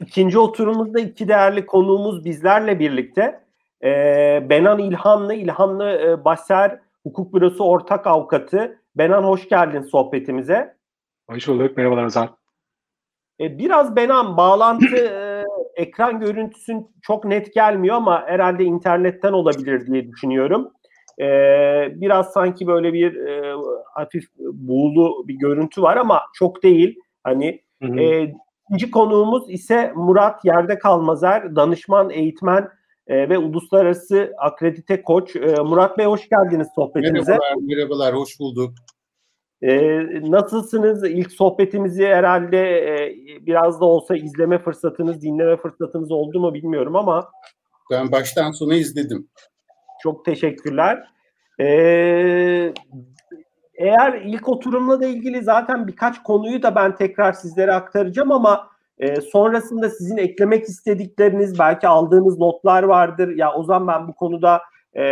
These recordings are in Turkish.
İkinci oturumumuzda iki değerli konuğumuz bizlerle birlikte. Ee, Benan İlhanlı, İlhanlı e, Başser Hukuk Bürosu Ortak Avukatı. Benan hoş geldin sohbetimize. Hoş bulduk, merhabalar Ozan. Ee, biraz Benan, bağlantı e, ekran görüntüsün çok net gelmiyor ama herhalde internetten olabilir diye düşünüyorum. Ee, biraz sanki böyle bir e, hafif buğulu bir görüntü var ama çok değil. Hani hı hı. E, İkinci konuğumuz ise Murat Yerde Kalmazer, danışman, eğitmen e, ve uluslararası akredite koç. E, Murat Bey hoş geldiniz sohbetimize. Merhabalar, merhabalar, hoş bulduk. E, nasılsınız? İlk sohbetimizi herhalde e, biraz da olsa izleme fırsatınız, dinleme fırsatınız oldu mu bilmiyorum ama. Ben baştan sona izledim. Çok teşekkürler. Ee, eğer ilk oturumla da ilgili zaten birkaç konuyu da ben tekrar sizlere aktaracağım ama e, sonrasında sizin eklemek istedikleriniz belki aldığınız notlar vardır. Ya o zaman ben bu konuda e,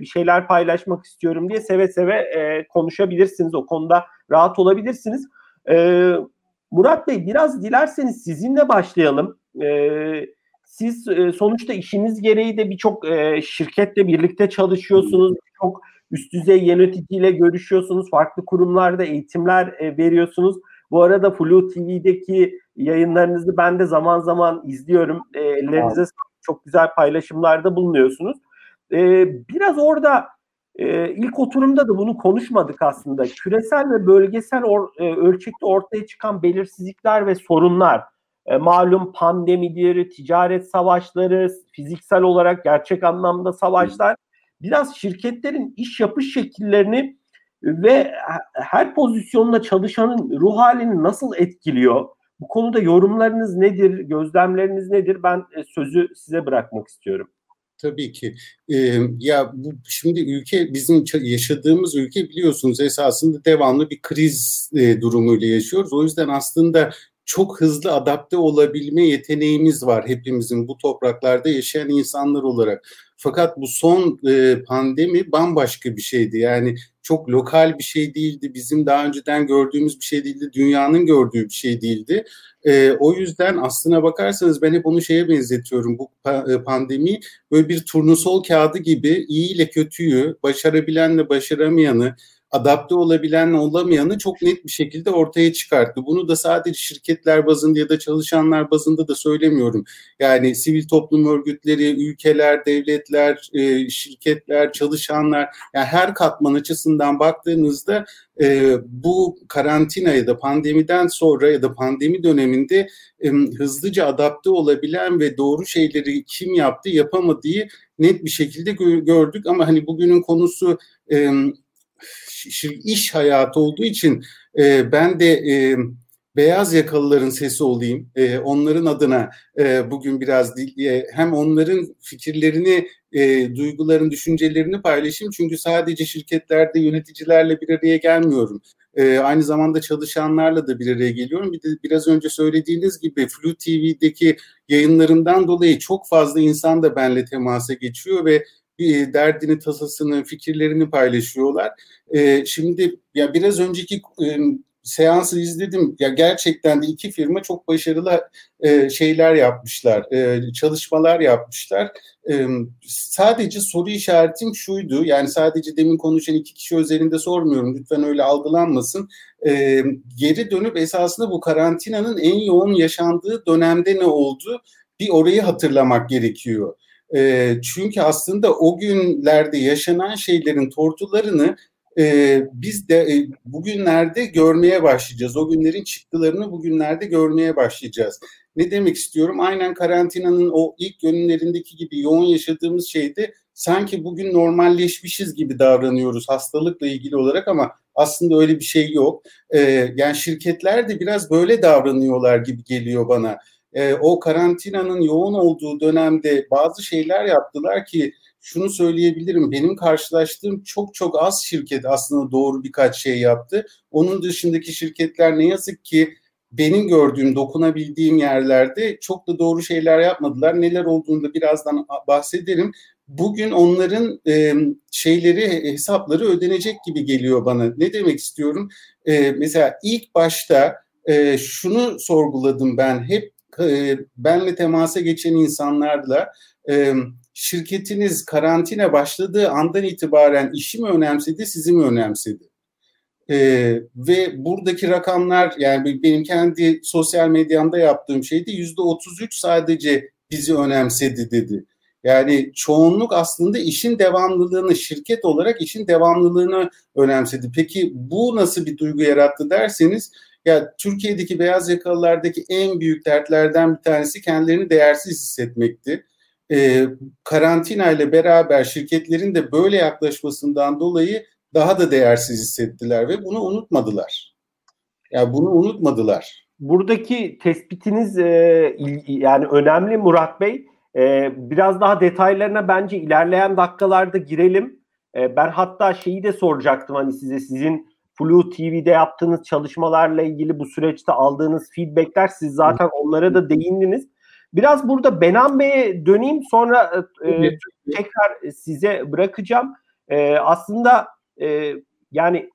bir şeyler paylaşmak istiyorum diye seve seve e, konuşabilirsiniz. O konuda rahat olabilirsiniz. E, Murat Bey biraz dilerseniz sizinle başlayalım. E, siz e, sonuçta işiniz gereği de birçok e, şirketle birlikte çalışıyorsunuz. Çok üst düzey yöneticiyle görüşüyorsunuz. Farklı kurumlarda eğitimler e, veriyorsunuz. Bu arada Flu TV'deki yayınlarınızı ben de zaman zaman izliyorum. E, ellerinize çok güzel paylaşımlarda bulunuyorsunuz. E, biraz orada e, ilk oturumda da bunu konuşmadık aslında. Küresel ve bölgesel or, e, ölçekte ortaya çıkan belirsizlikler ve sorunlar. E, malum pandemidir, ticaret savaşları, fiziksel olarak gerçek anlamda savaşlar biraz şirketlerin iş yapış şekillerini ve her pozisyonda çalışanın ruh halini nasıl etkiliyor? Bu konuda yorumlarınız nedir, gözlemleriniz nedir? Ben e, sözü size bırakmak istiyorum. Tabii ki. Ee, ya bu şimdi ülke bizim yaşadığımız ülke biliyorsunuz esasında devamlı bir kriz e, durumuyla yaşıyoruz. O yüzden aslında çok hızlı adapte olabilme yeteneğimiz var hepimizin bu topraklarda yaşayan insanlar olarak. Fakat bu son e, pandemi bambaşka bir şeydi. Yani çok lokal bir şey değildi. Bizim daha önceden gördüğümüz bir şey değildi. Dünyanın gördüğü bir şey değildi. E, o yüzden aslına bakarsanız ben hep onu şeye benzetiyorum. Bu e, pandemi böyle bir turnusol kağıdı gibi iyi ile kötüyü, başarabilenle başaramayanı, adapte olabilen olamayanı çok net bir şekilde ortaya çıkarttı. Bunu da sadece şirketler bazında ya da çalışanlar bazında da söylemiyorum. Yani sivil toplum örgütleri, ülkeler, devletler, e, şirketler, çalışanlar yani her katman açısından baktığınızda e, bu karantina ya da pandemiden sonra ya da pandemi döneminde hızlıca adapte olabilen ve doğru şeyleri kim yaptı yapamadığı net bir şekilde gördük ama hani bugünün konusu iş hayatı olduğu için e, ben de e, beyaz yakalıların sesi olayım. E, onların adına e, bugün biraz e, hem onların fikirlerini, e, duyguların, düşüncelerini paylaşayım. Çünkü sadece şirketlerde yöneticilerle bir araya gelmiyorum. E, aynı zamanda çalışanlarla da bir araya geliyorum. Bir de biraz önce söylediğiniz gibi Flu TV'deki yayınlarından dolayı çok fazla insan da benle temasa geçiyor ve bir derdini, tasasını, fikirlerini paylaşıyorlar. E, şimdi ya biraz önceki e, seansı izledim. Ya gerçekten de iki firma çok başarılı e, şeyler yapmışlar, e, çalışmalar yapmışlar. E, sadece soru işaretim şuydu. Yani sadece demin konuşan iki kişi özelinde sormuyorum. Lütfen öyle algılanmasın. E, geri dönüp esasında bu karantinanın en yoğun yaşandığı dönemde ne oldu? Bir orayı hatırlamak gerekiyor. E, çünkü aslında o günlerde yaşanan şeylerin tortularını e, biz de e, bugünlerde görmeye başlayacağız. O günlerin çıktılarını bugünlerde görmeye başlayacağız. Ne demek istiyorum? Aynen karantinanın o ilk günlerindeki gibi yoğun yaşadığımız şeyde sanki bugün normalleşmişiz gibi davranıyoruz hastalıkla ilgili olarak ama aslında öyle bir şey yok. E, yani şirketler de biraz böyle davranıyorlar gibi geliyor bana e, o karantinanın yoğun olduğu dönemde bazı şeyler yaptılar ki şunu söyleyebilirim. Benim karşılaştığım çok çok az şirket aslında doğru birkaç şey yaptı. Onun dışındaki şirketler ne yazık ki benim gördüğüm, dokunabildiğim yerlerde çok da doğru şeyler yapmadılar. Neler olduğunu da birazdan bahsederim. Bugün onların e, şeyleri, hesapları ödenecek gibi geliyor bana. Ne demek istiyorum? E, mesela ilk başta e, şunu sorguladım ben hep e, benle temasa geçen insanlarla e, şirketiniz karantina başladığı andan itibaren işi mi önemsedi, sizi mi önemsedi? Ee, ve buradaki rakamlar yani benim kendi sosyal medyamda yaptığım şeydi yüzde 33 sadece bizi önemsedi dedi. Yani çoğunluk aslında işin devamlılığını şirket olarak işin devamlılığını önemsedi. Peki bu nasıl bir duygu yarattı derseniz ya Türkiye'deki beyaz yakalılardaki en büyük dertlerden bir tanesi kendilerini değersiz hissetmekti. Ee, karantina ile beraber şirketlerin de böyle yaklaşmasından dolayı daha da değersiz hissettiler ve bunu unutmadılar. Ya bunu unutmadılar. Buradaki tespitiniz e, yani önemli Murat Bey. E, biraz daha detaylarına bence ilerleyen dakikalarda girelim. E, ben hatta şeyi de soracaktım hani size sizin Flu TV'de yaptığınız çalışmalarla ilgili bu süreçte aldığınız feedbackler siz zaten onlara da değindiniz. Biraz burada Benan Bey'e döneyim sonra e, tekrar size bırakacağım. E, aslında e, yani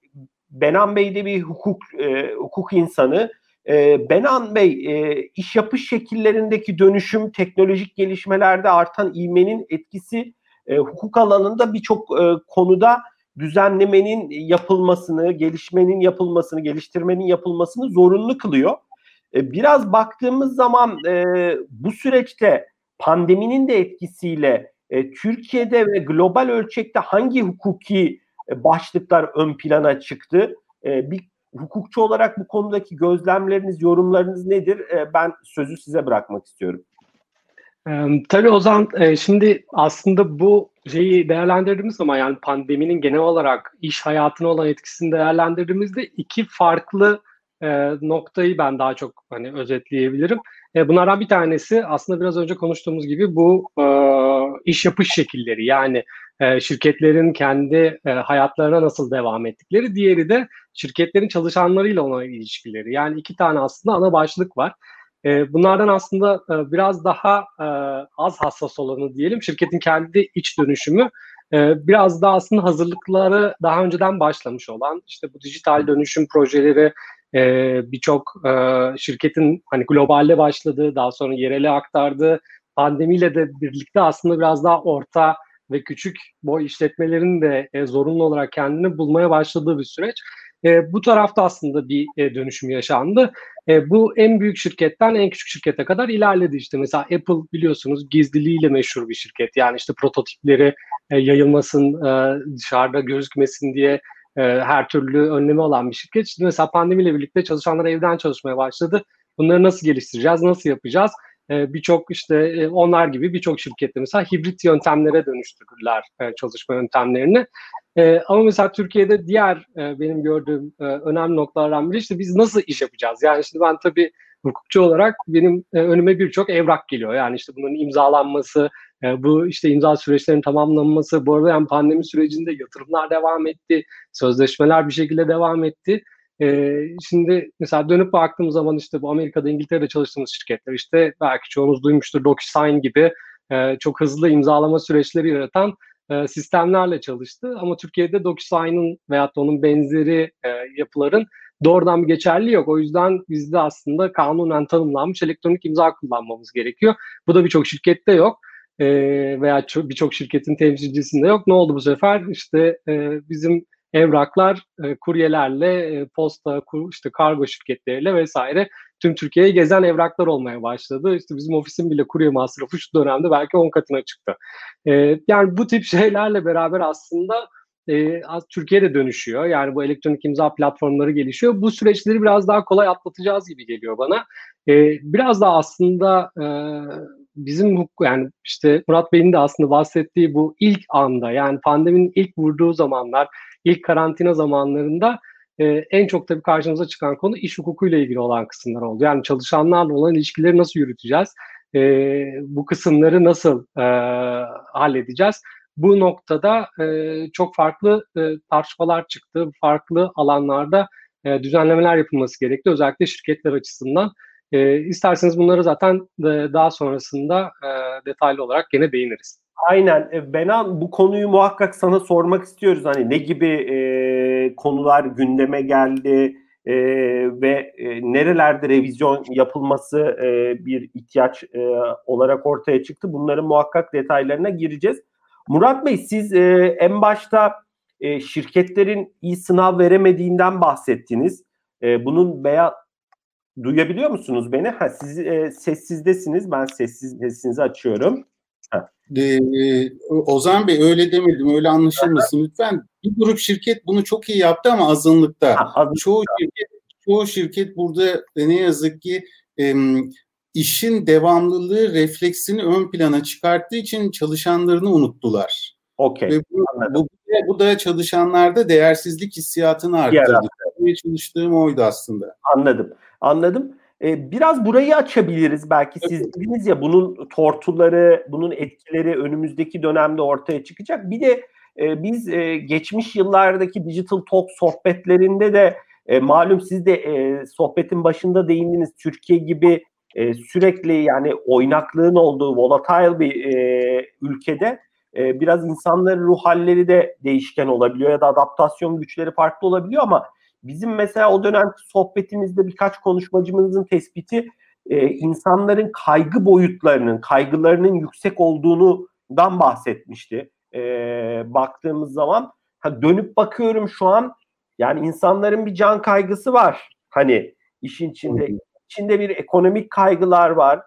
Benan Bey de bir hukuk e, hukuk insanı. E, Benan Bey e, iş yapış şekillerindeki dönüşüm, teknolojik gelişmelerde artan ivmenin etkisi e, hukuk alanında birçok e, konuda düzenlemenin yapılmasını, gelişmenin yapılmasını, geliştirmenin yapılmasını zorunlu kılıyor. E, biraz baktığımız zaman e, bu süreçte pandeminin de etkisiyle e, Türkiye'de ve global ölçekte hangi hukuki başlıklar ön plana çıktı? Bir hukukçu olarak bu konudaki gözlemleriniz, yorumlarınız nedir? Ben sözü size bırakmak istiyorum. Tabii Ozan, şimdi aslında bu şeyi değerlendirdiğimiz zaman yani pandeminin genel olarak iş hayatına olan etkisini değerlendirdiğimizde iki farklı e, noktayı ben daha çok hani özetleyebilirim. E, bunlardan bir tanesi aslında biraz önce konuştuğumuz gibi bu e, iş yapış şekilleri yani e, şirketlerin kendi e, hayatlarına nasıl devam ettikleri. Diğeri de şirketlerin çalışanlarıyla olan ilişkileri. Yani iki tane aslında ana başlık var. E, bunlardan aslında e, biraz daha e, az hassas olanı diyelim şirketin kendi iç dönüşümü e, biraz daha aslında hazırlıkları daha önceden başlamış olan işte bu dijital dönüşüm projeleri e, birçok e, şirketin hani globalde başladığı daha sonra yerele aktardığı pandemiyle de birlikte aslında biraz daha orta ve küçük boy işletmelerin de e, zorunlu olarak kendini bulmaya başladığı bir süreç. E, bu tarafta aslında bir e, dönüşüm yaşandı. E, bu en büyük şirketten en küçük şirkete kadar ilerledi işte. Mesela Apple biliyorsunuz gizliliğiyle meşhur bir şirket. Yani işte prototipleri e, yayılmasın, e, dışarıda gözükmesin diye e, her türlü önlemi olan bir şirket. Şimdi mesela pandemiyle birlikte çalışanlar evden çalışmaya başladı. Bunları nasıl geliştireceğiz, nasıl yapacağız? E, birçok işte e, onlar gibi birçok şirkette mesela hibrit yöntemlere dönüştürdüler çalışma yöntemlerini. E, ama mesela Türkiye'de diğer e, benim gördüğüm e, önemli noktalardan biri işte biz nasıl iş yapacağız? Yani şimdi ben tabii hukukçu olarak benim e, önüme birçok evrak geliyor. Yani işte bunların imzalanması, e, bu işte imza süreçlerinin tamamlanması, bu arada yani pandemi sürecinde yatırımlar devam etti, sözleşmeler bir şekilde devam etti. E, şimdi mesela dönüp baktığımız zaman işte bu Amerika'da, İngiltere'de çalıştığımız şirketler işte belki çoğunuz duymuştur DocuSign gibi e, çok hızlı imzalama süreçleri yaratan e, sistemlerle çalıştı. Ama Türkiye'de DocuSign'ın veyahut da onun benzeri e, yapıların doğrudan bir geçerli yok. O yüzden bizde aslında kanunen tanımlanmış elektronik imza kullanmamız gerekiyor. Bu da birçok şirkette yok e, veya birçok şirketin temsilcisinde yok. Ne oldu bu sefer? İşte bizim evraklar e, kuryelerle, e, posta, kur, işte kargo şirketleriyle vesaire tüm Türkiye'yi gezen evraklar olmaya başladı. İşte bizim ofisin bile kurye masrafı şu dönemde belki 10 katına çıktı. E, yani bu tip şeylerle beraber aslında e, Türkiye'de dönüşüyor. Yani bu elektronik imza platformları gelişiyor. Bu süreçleri biraz daha kolay atlatacağız gibi geliyor bana. E, biraz da aslında e, bizim hukuk yani işte Murat Bey'in de aslında bahsettiği bu ilk anda yani pandeminin ilk vurduğu zamanlar, ilk karantina zamanlarında e, en çok tabii karşımıza çıkan konu iş hukukuyla ilgili olan kısımlar oldu. Yani çalışanlarla olan ilişkileri nasıl yürüteceğiz? E, bu kısımları nasıl e, halledeceğiz? Bu noktada e, çok farklı e, tartışmalar çıktı. Farklı alanlarda e, düzenlemeler yapılması gerekti. Özellikle şirketler açısından. E, isterseniz bunları zaten e, daha sonrasında e, detaylı olarak gene değiniriz. Aynen. E, Benan bu konuyu muhakkak sana sormak istiyoruz. Hani ne gibi e, konular gündeme geldi? e, ve e, nerelerde revizyon yapılması e, bir ihtiyaç e, olarak ortaya çıktı. Bunların muhakkak detaylarına gireceğiz. Murat Bey siz e, en başta e, şirketlerin iyi sınav veremediğinden bahsettiniz. E, bunun veya duyabiliyor musunuz beni? Ha, siz e, sessizdesiniz. Ben sessiz sesinizi açıyorum. E, Ozan Bey öyle demedim, öyle anlaşılmasın lütfen. Bir grup şirket bunu çok iyi yaptı ama azınlıkta. Ha, azınlıkta. Çoğu şirket, çoğu şirket burada ne yazık ki e, işin devamlılığı refleksini ön plana çıkarttığı için çalışanlarını unuttular. Okey. Bu, bu, bu da çalışanlarda değersizlik hissiyatını arttırdı. Çalıştığım oydu aslında. Anladım. Anladım. Ee, biraz burayı açabiliriz. Belki siz dediniz ya bunun tortuları, bunun etkileri önümüzdeki dönemde ortaya çıkacak. Bir de e, biz e, geçmiş yıllardaki Digital Talk sohbetlerinde de e, malum siz de e, sohbetin başında değindiniz. Türkiye gibi e, sürekli yani oynaklığın olduğu volatile bir e, ülkede e, biraz insanların ruh halleri de değişken olabiliyor ya da adaptasyon güçleri farklı olabiliyor ama bizim mesela o dönemki sohbetimizde birkaç konuşmacımızın tespiti e, insanların kaygı boyutlarının, kaygılarının yüksek olduğundan bahsetmişti. E, baktığımız zaman ha, dönüp bakıyorum şu an yani insanların bir can kaygısı var. Hani işin içinde içinde bir ekonomik kaygılar var.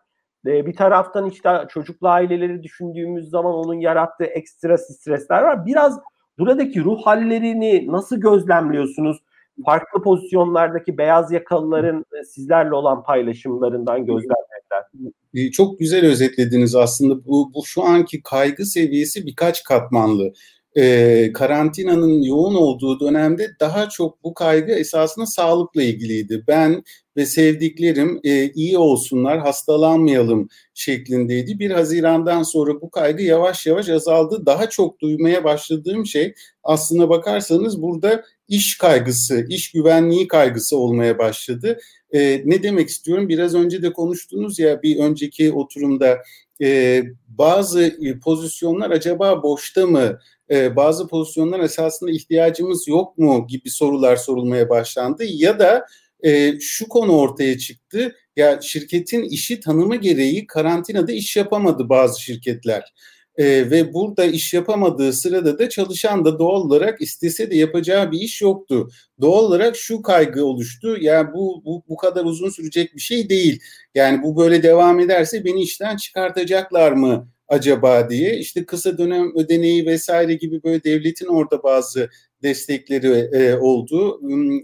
E, bir taraftan işte çocuklu aileleri düşündüğümüz zaman onun yarattığı ekstra stresler var. Biraz buradaki ruh hallerini nasıl gözlemliyorsunuz? Farklı pozisyonlardaki beyaz yakalıların e, sizlerle olan paylaşımlarından gözlemlerden. E, çok güzel özetlediniz aslında. Bu, bu şu anki kaygı seviyesi birkaç katmanlı e, karantinanın yoğun olduğu dönemde daha çok bu kaygı esasında sağlıkla ilgiliydi. Ben ve sevdiklerim e, iyi olsunlar, hastalanmayalım şeklindeydi. Bir Haziran'dan sonra bu kaygı yavaş yavaş azaldı. Daha çok duymaya başladığım şey aslına bakarsanız burada iş kaygısı, iş güvenliği kaygısı olmaya başladı. E, ne demek istiyorum? Biraz önce de konuştunuz ya bir önceki oturumda e, bazı pozisyonlar acaba boşta mı? E, bazı pozisyonlar esasında ihtiyacımız yok mu gibi sorular sorulmaya başlandı. Ya da e, şu konu ortaya çıktı. Ya şirketin işi tanımı gereği karantinada iş yapamadı bazı şirketler. E, ve burada iş yapamadığı sırada da çalışan da doğal olarak istese de yapacağı bir iş yoktu. Doğal olarak şu kaygı oluştu. Ya bu, bu bu kadar uzun sürecek bir şey değil. Yani bu böyle devam ederse beni işten çıkartacaklar mı acaba diye. İşte kısa dönem ödeneği vesaire gibi böyle devletin orada bazı destekleri e, oldu. Hmm,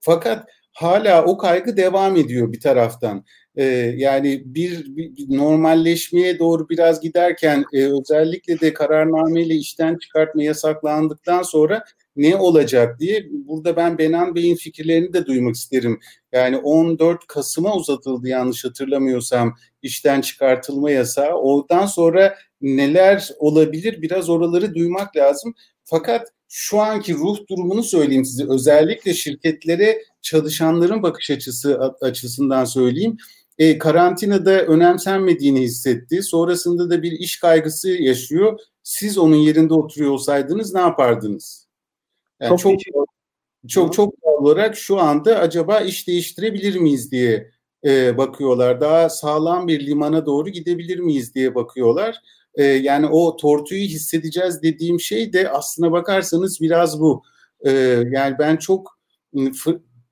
fakat hala o kaygı devam ediyor bir taraftan. Ee, yani bir, bir normalleşmeye doğru biraz giderken e, özellikle de kararnameyle işten çıkartma yasaklandıktan sonra ne olacak diye burada ben Benan Bey'in fikirlerini de duymak isterim. Yani 14 Kasım'a uzatıldı yanlış hatırlamıyorsam işten çıkartılma yasağı. Oradan sonra neler olabilir biraz oraları duymak lazım. Fakat şu anki ruh durumunu söyleyeyim size. Özellikle şirketlere çalışanların bakış açısı açısından söyleyeyim. E, karantinada önemsenmediğini hissetti. Sonrasında da bir iş kaygısı yaşıyor. Siz onun yerinde oturuyor olsaydınız ne yapardınız? Yani çok çok çok, çok, çok olarak şu anda acaba iş değiştirebilir miyiz diye e, bakıyorlar. Daha sağlam bir limana doğru gidebilir miyiz diye bakıyorlar. E, yani o tortuyu hissedeceğiz dediğim şey de aslına bakarsanız biraz bu. E, yani ben çok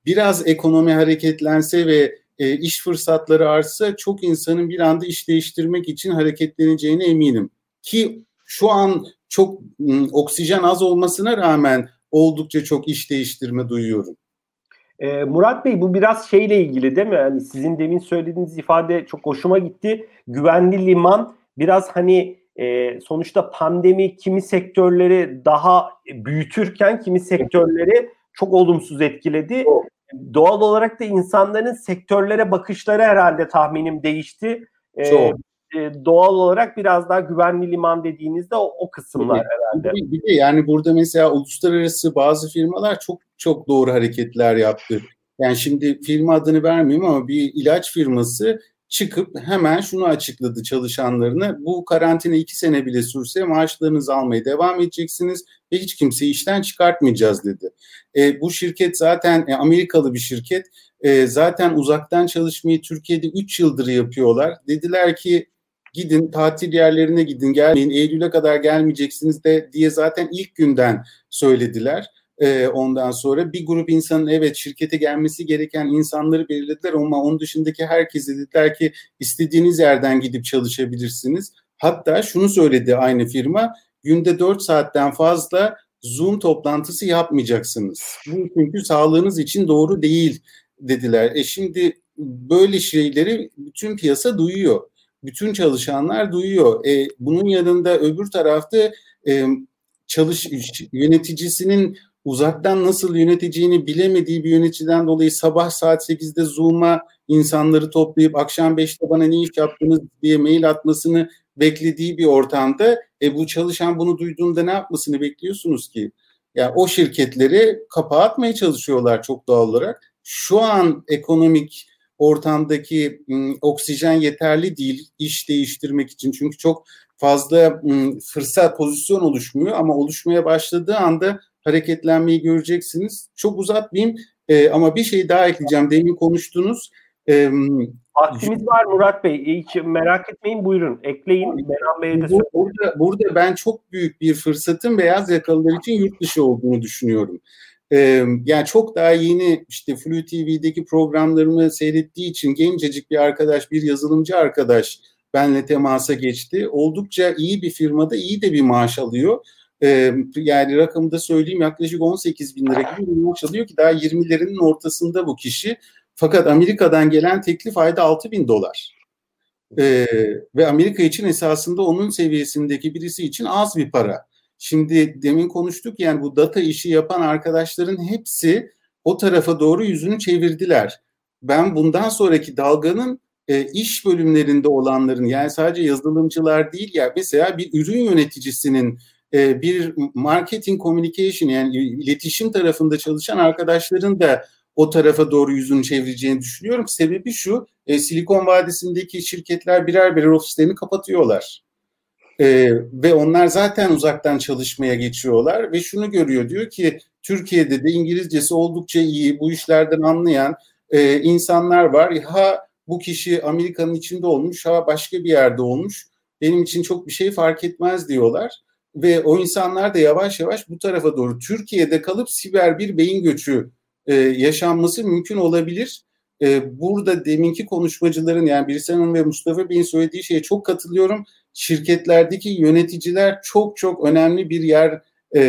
biraz ekonomi hareketlense ve e, iş fırsatları artsa çok insanın bir anda iş değiştirmek için hareketleneceğine eminim. Ki şu an çok ıı, oksijen az olmasına rağmen oldukça çok iş değiştirme duyuyorum. E, Murat Bey bu biraz şeyle ilgili değil mi? Yani sizin demin söylediğiniz ifade çok hoşuma gitti. Güvenli liman biraz hani e, sonuçta pandemi kimi sektörleri daha büyütürken kimi sektörleri çok olumsuz etkiledi. Doğal olarak da insanların sektörlere bakışları herhalde tahminim değişti. E, çok. E, doğal olarak biraz daha güvenli liman dediğinizde o, o kısımlar bir, herhalde. Bir, bir de yani burada mesela uluslararası bazı firmalar çok çok doğru hareketler yaptı. Yani şimdi firma adını vermeyeyim ama bir ilaç firması çıkıp hemen şunu açıkladı çalışanlarına. Bu karantina iki sene bile sürse maaşlarınızı almaya devam edeceksiniz ve hiç kimseyi işten çıkartmayacağız dedi. E, bu şirket zaten e, Amerikalı bir şirket. E, zaten uzaktan çalışmayı Türkiye'de 3 yıldır yapıyorlar. Dediler ki gidin tatil yerlerine gidin gelmeyin Eylül'e kadar gelmeyeceksiniz de diye zaten ilk günden söylediler. E, ondan sonra bir grup insanın evet şirkete gelmesi gereken insanları belirlediler ama onun dışındaki herkese dediler ki istediğiniz yerden gidip çalışabilirsiniz. Hatta şunu söyledi aynı firma günde 4 saatten fazla Zoom toplantısı yapmayacaksınız. Bu çünkü sağlığınız için doğru değil dediler. E şimdi böyle şeyleri bütün piyasa duyuyor. Bütün çalışanlar duyuyor. E, bunun yanında öbür tarafta e, çalış yöneticisinin uzaktan nasıl yöneteceğini bilemediği bir yöneticiden dolayı sabah saat 8'de Zoom'a insanları toplayıp akşam 5'te bana ne iş yaptınız diye mail atmasını beklediği bir ortamda e, bu çalışan bunu duyduğunda ne yapmasını bekliyorsunuz ki? Ya yani o şirketleri kapağı atmaya çalışıyorlar çok doğal olarak. Şu an ekonomik ortamdaki oksijen yeterli değil iş değiştirmek için. Çünkü çok fazla fırsat pozisyon oluşmuyor ama oluşmaya başladığı anda hareketlenmeyi göreceksiniz. Çok uzatmayayım e, ama bir şey daha ekleyeceğim. Demin konuştunuz. E, Vaktimiz var Murat Bey. Hiç merak etmeyin buyurun. Ekleyin. Benan Bey'e de burada, burada ben çok büyük bir fırsatın beyaz yakalılar için yurt dışı olduğunu düşünüyorum. Ee, yani çok daha yeni işte Flu TV'deki programlarımı seyrettiği için gencecik bir arkadaş, bir yazılımcı arkadaş benle temasa geçti. Oldukça iyi bir firmada iyi de bir maaş alıyor. Ee, yani rakamı da söyleyeyim yaklaşık 18 bin lira gibi bir maaş alıyor ki daha 20'lerinin ortasında bu kişi. Fakat Amerika'dan gelen teklif ayda 6 bin dolar. Ee, ve Amerika için esasında onun seviyesindeki birisi için az bir para. Şimdi demin konuştuk yani bu data işi yapan arkadaşların hepsi o tarafa doğru yüzünü çevirdiler. Ben bundan sonraki dalganın e, iş bölümlerinde olanların yani sadece yazılımcılar değil ya mesela bir ürün yöneticisinin e, bir marketing communication yani iletişim tarafında çalışan arkadaşların da o tarafa doğru yüzünü çevireceğini düşünüyorum. Sebebi şu, e, Silikon Vadisi'ndeki şirketler birer birer ofislerini kapatıyorlar. E, ve onlar zaten uzaktan çalışmaya geçiyorlar ve şunu görüyor diyor ki Türkiye'de de İngilizcesi oldukça iyi, bu işlerden anlayan e, insanlar var. Ha bu kişi Amerika'nın içinde olmuş, ha başka bir yerde olmuş. Benim için çok bir şey fark etmez diyorlar ve o insanlar da yavaş yavaş bu tarafa doğru Türkiye'de kalıp siber bir beyin göçü e, yaşanması mümkün olabilir. E, burada deminki konuşmacıların yani Birsen ve Mustafa Bey'in söylediği şeye çok katılıyorum. Şirketlerdeki yöneticiler çok çok önemli bir yer e,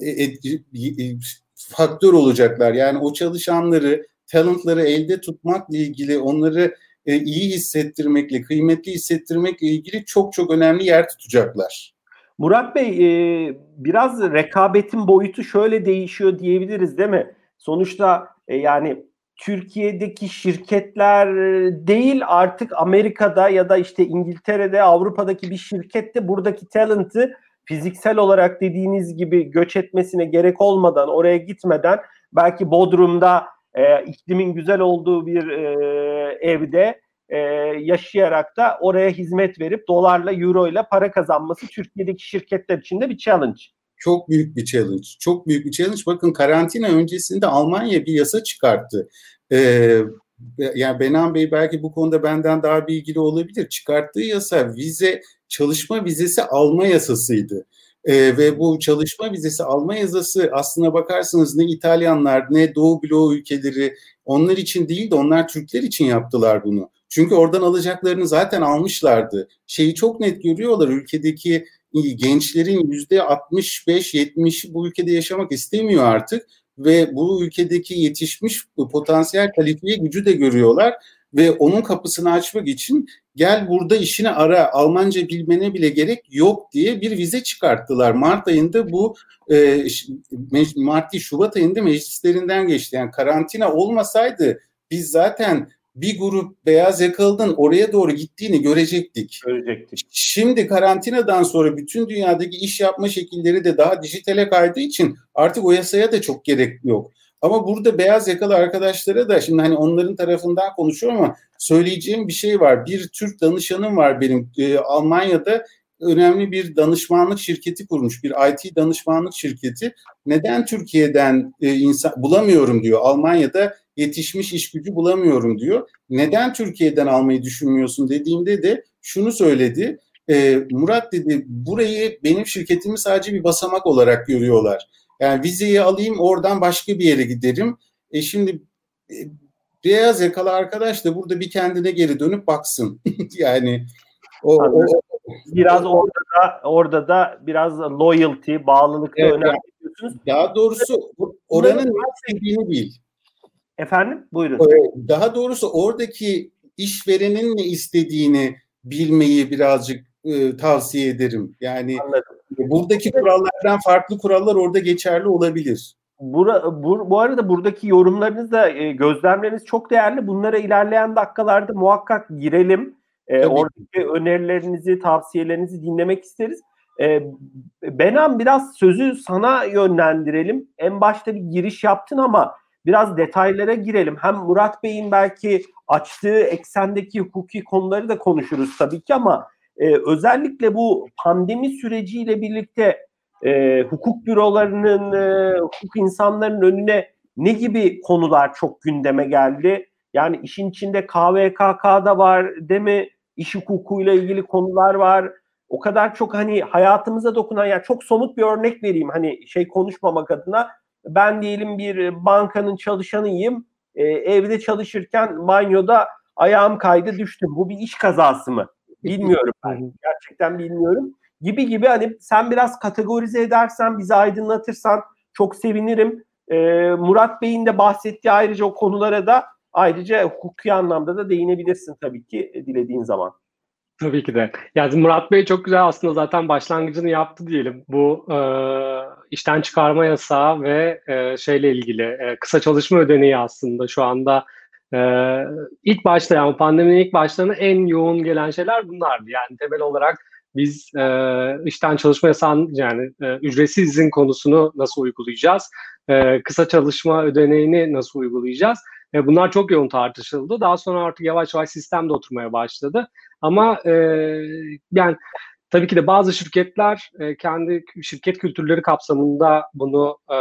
e, e, e, faktör olacaklar. Yani o çalışanları, talentları elde tutmakla ilgili onları e, iyi hissettirmekle, kıymetli hissettirmekle ilgili çok çok önemli yer tutacaklar. Murat Bey e, biraz rekabetin boyutu şöyle değişiyor diyebiliriz değil mi? Sonuçta e, yani Türkiye'deki şirketler değil artık Amerika'da ya da işte İngiltere'de Avrupa'daki bir şirkette buradaki talent'ı fiziksel olarak dediğiniz gibi göç etmesine gerek olmadan oraya gitmeden belki Bodrum'da e, iklimin güzel olduğu bir e, evde e, yaşayarak da oraya hizmet verip dolarla, euro ile para kazanması Türkiye'deki şirketler için de bir challenge. Çok büyük bir challenge. Çok büyük bir challenge. Bakın karantina öncesinde Almanya bir yasa çıkarttı. Ee, yani Benan Bey belki bu konuda benden daha bilgili olabilir. Çıkarttığı yasa vize, çalışma vizesi alma yasasıydı. Ee, ve bu çalışma vizesi alma yasası aslına bakarsanız ne İtalyanlar ne Doğu bloğu ülkeleri onlar için değil de onlar Türkler için yaptılar bunu. Çünkü oradan alacaklarını zaten almışlardı. Şeyi çok net görüyorlar ülkedeki gençlerin yüzde 65-70'i bu ülkede yaşamak istemiyor artık ve bu ülkedeki yetişmiş potansiyel kalifiye gücü de görüyorlar ve onun kapısını açmak için gel burada işini ara Almanca bilmene bile gerek yok diye bir vize çıkarttılar. Mart ayında bu e, Mart Şubat ayında meclislerinden geçti. Yani karantina olmasaydı biz zaten bir grup beyaz yakalının oraya doğru gittiğini görecektik. Görecektik. Şimdi karantinadan sonra bütün dünyadaki iş yapma şekilleri de daha dijitale kaydığı için artık o yasaya da çok gerek yok. Ama burada beyaz yakalı arkadaşlara da şimdi hani onların tarafından konuşuyorum ama söyleyeceğim bir şey var. Bir Türk danışanım var benim e, Almanya'da önemli bir danışmanlık şirketi kurmuş. Bir IT danışmanlık şirketi. Neden Türkiye'den e, insan bulamıyorum diyor. Almanya'da yetişmiş iş gücü bulamıyorum diyor. Neden Türkiye'den almayı düşünmüyorsun dediğimde de şunu söyledi. E, Murat dedi burayı benim şirketimi sadece bir basamak olarak görüyorlar. Yani vizeyi alayım oradan başka bir yere giderim. E şimdi e, beyaz yakalı arkadaş da burada bir kendine geri dönüp baksın. yani o, o, biraz orada da orada da biraz loyalty, bağlılık evet, önemli diyorsunuz. Daha doğrusu oranın ne istediğini değil. Efendim? Buyurun. Daha doğrusu oradaki işverenin ne istediğini bilmeyi birazcık e, tavsiye ederim. Yani Anladım. buradaki kurallardan farklı kurallar orada geçerli olabilir. Bura, bu, bu arada buradaki yorumlarınız da e, gözlemleriniz çok değerli. Bunlara ilerleyen dakikalarda muhakkak girelim. E, oradaki önerilerinizi, tavsiyelerinizi dinlemek isteriz. E, Benan biraz sözü sana yönlendirelim. En başta bir giriş yaptın ama biraz detaylara girelim. Hem Murat Bey'in belki açtığı eksendeki hukuki konuları da konuşuruz tabii ki ama e, özellikle bu pandemi süreciyle birlikte e, hukuk bürolarının, e, hukuk insanların önüne ne gibi konular çok gündeme geldi? Yani işin içinde KVKK'da var değil mi? İş hukukuyla ilgili konular var. O kadar çok hani hayatımıza dokunan ya yani çok somut bir örnek vereyim hani şey konuşmamak adına. Ben diyelim bir bankanın çalışanıyım. E, evde çalışırken banyoda ayağım kaydı düştüm. Bu bir iş kazası mı? Bilmiyorum ben. Gerçekten bilmiyorum. Gibi gibi hani sen biraz kategorize edersen, bizi aydınlatırsan çok sevinirim. Ee, Murat Bey'in de bahsettiği ayrıca o konulara da ayrıca hukuki anlamda da değinebilirsin tabii ki e, dilediğin zaman. Tabii ki de. Yani Murat Bey çok güzel aslında zaten başlangıcını yaptı diyelim. Bu e, işten çıkarma yasağı ve e, şeyle ilgili e, kısa çalışma ödeneği aslında şu anda ee, ilk başta yani pandeminin ilk başlarına en yoğun gelen şeyler bunlardı. Yani temel olarak biz e, işten çalışma yasağı yani e, ücretsiz izin konusunu nasıl uygulayacağız? E, kısa çalışma ödeneğini nasıl uygulayacağız? E, bunlar çok yoğun tartışıldı. Daha sonra artık yavaş yavaş sistem de oturmaya başladı. Ama e, yani tabii ki de bazı şirketler e, kendi şirket kültürleri kapsamında bunu e,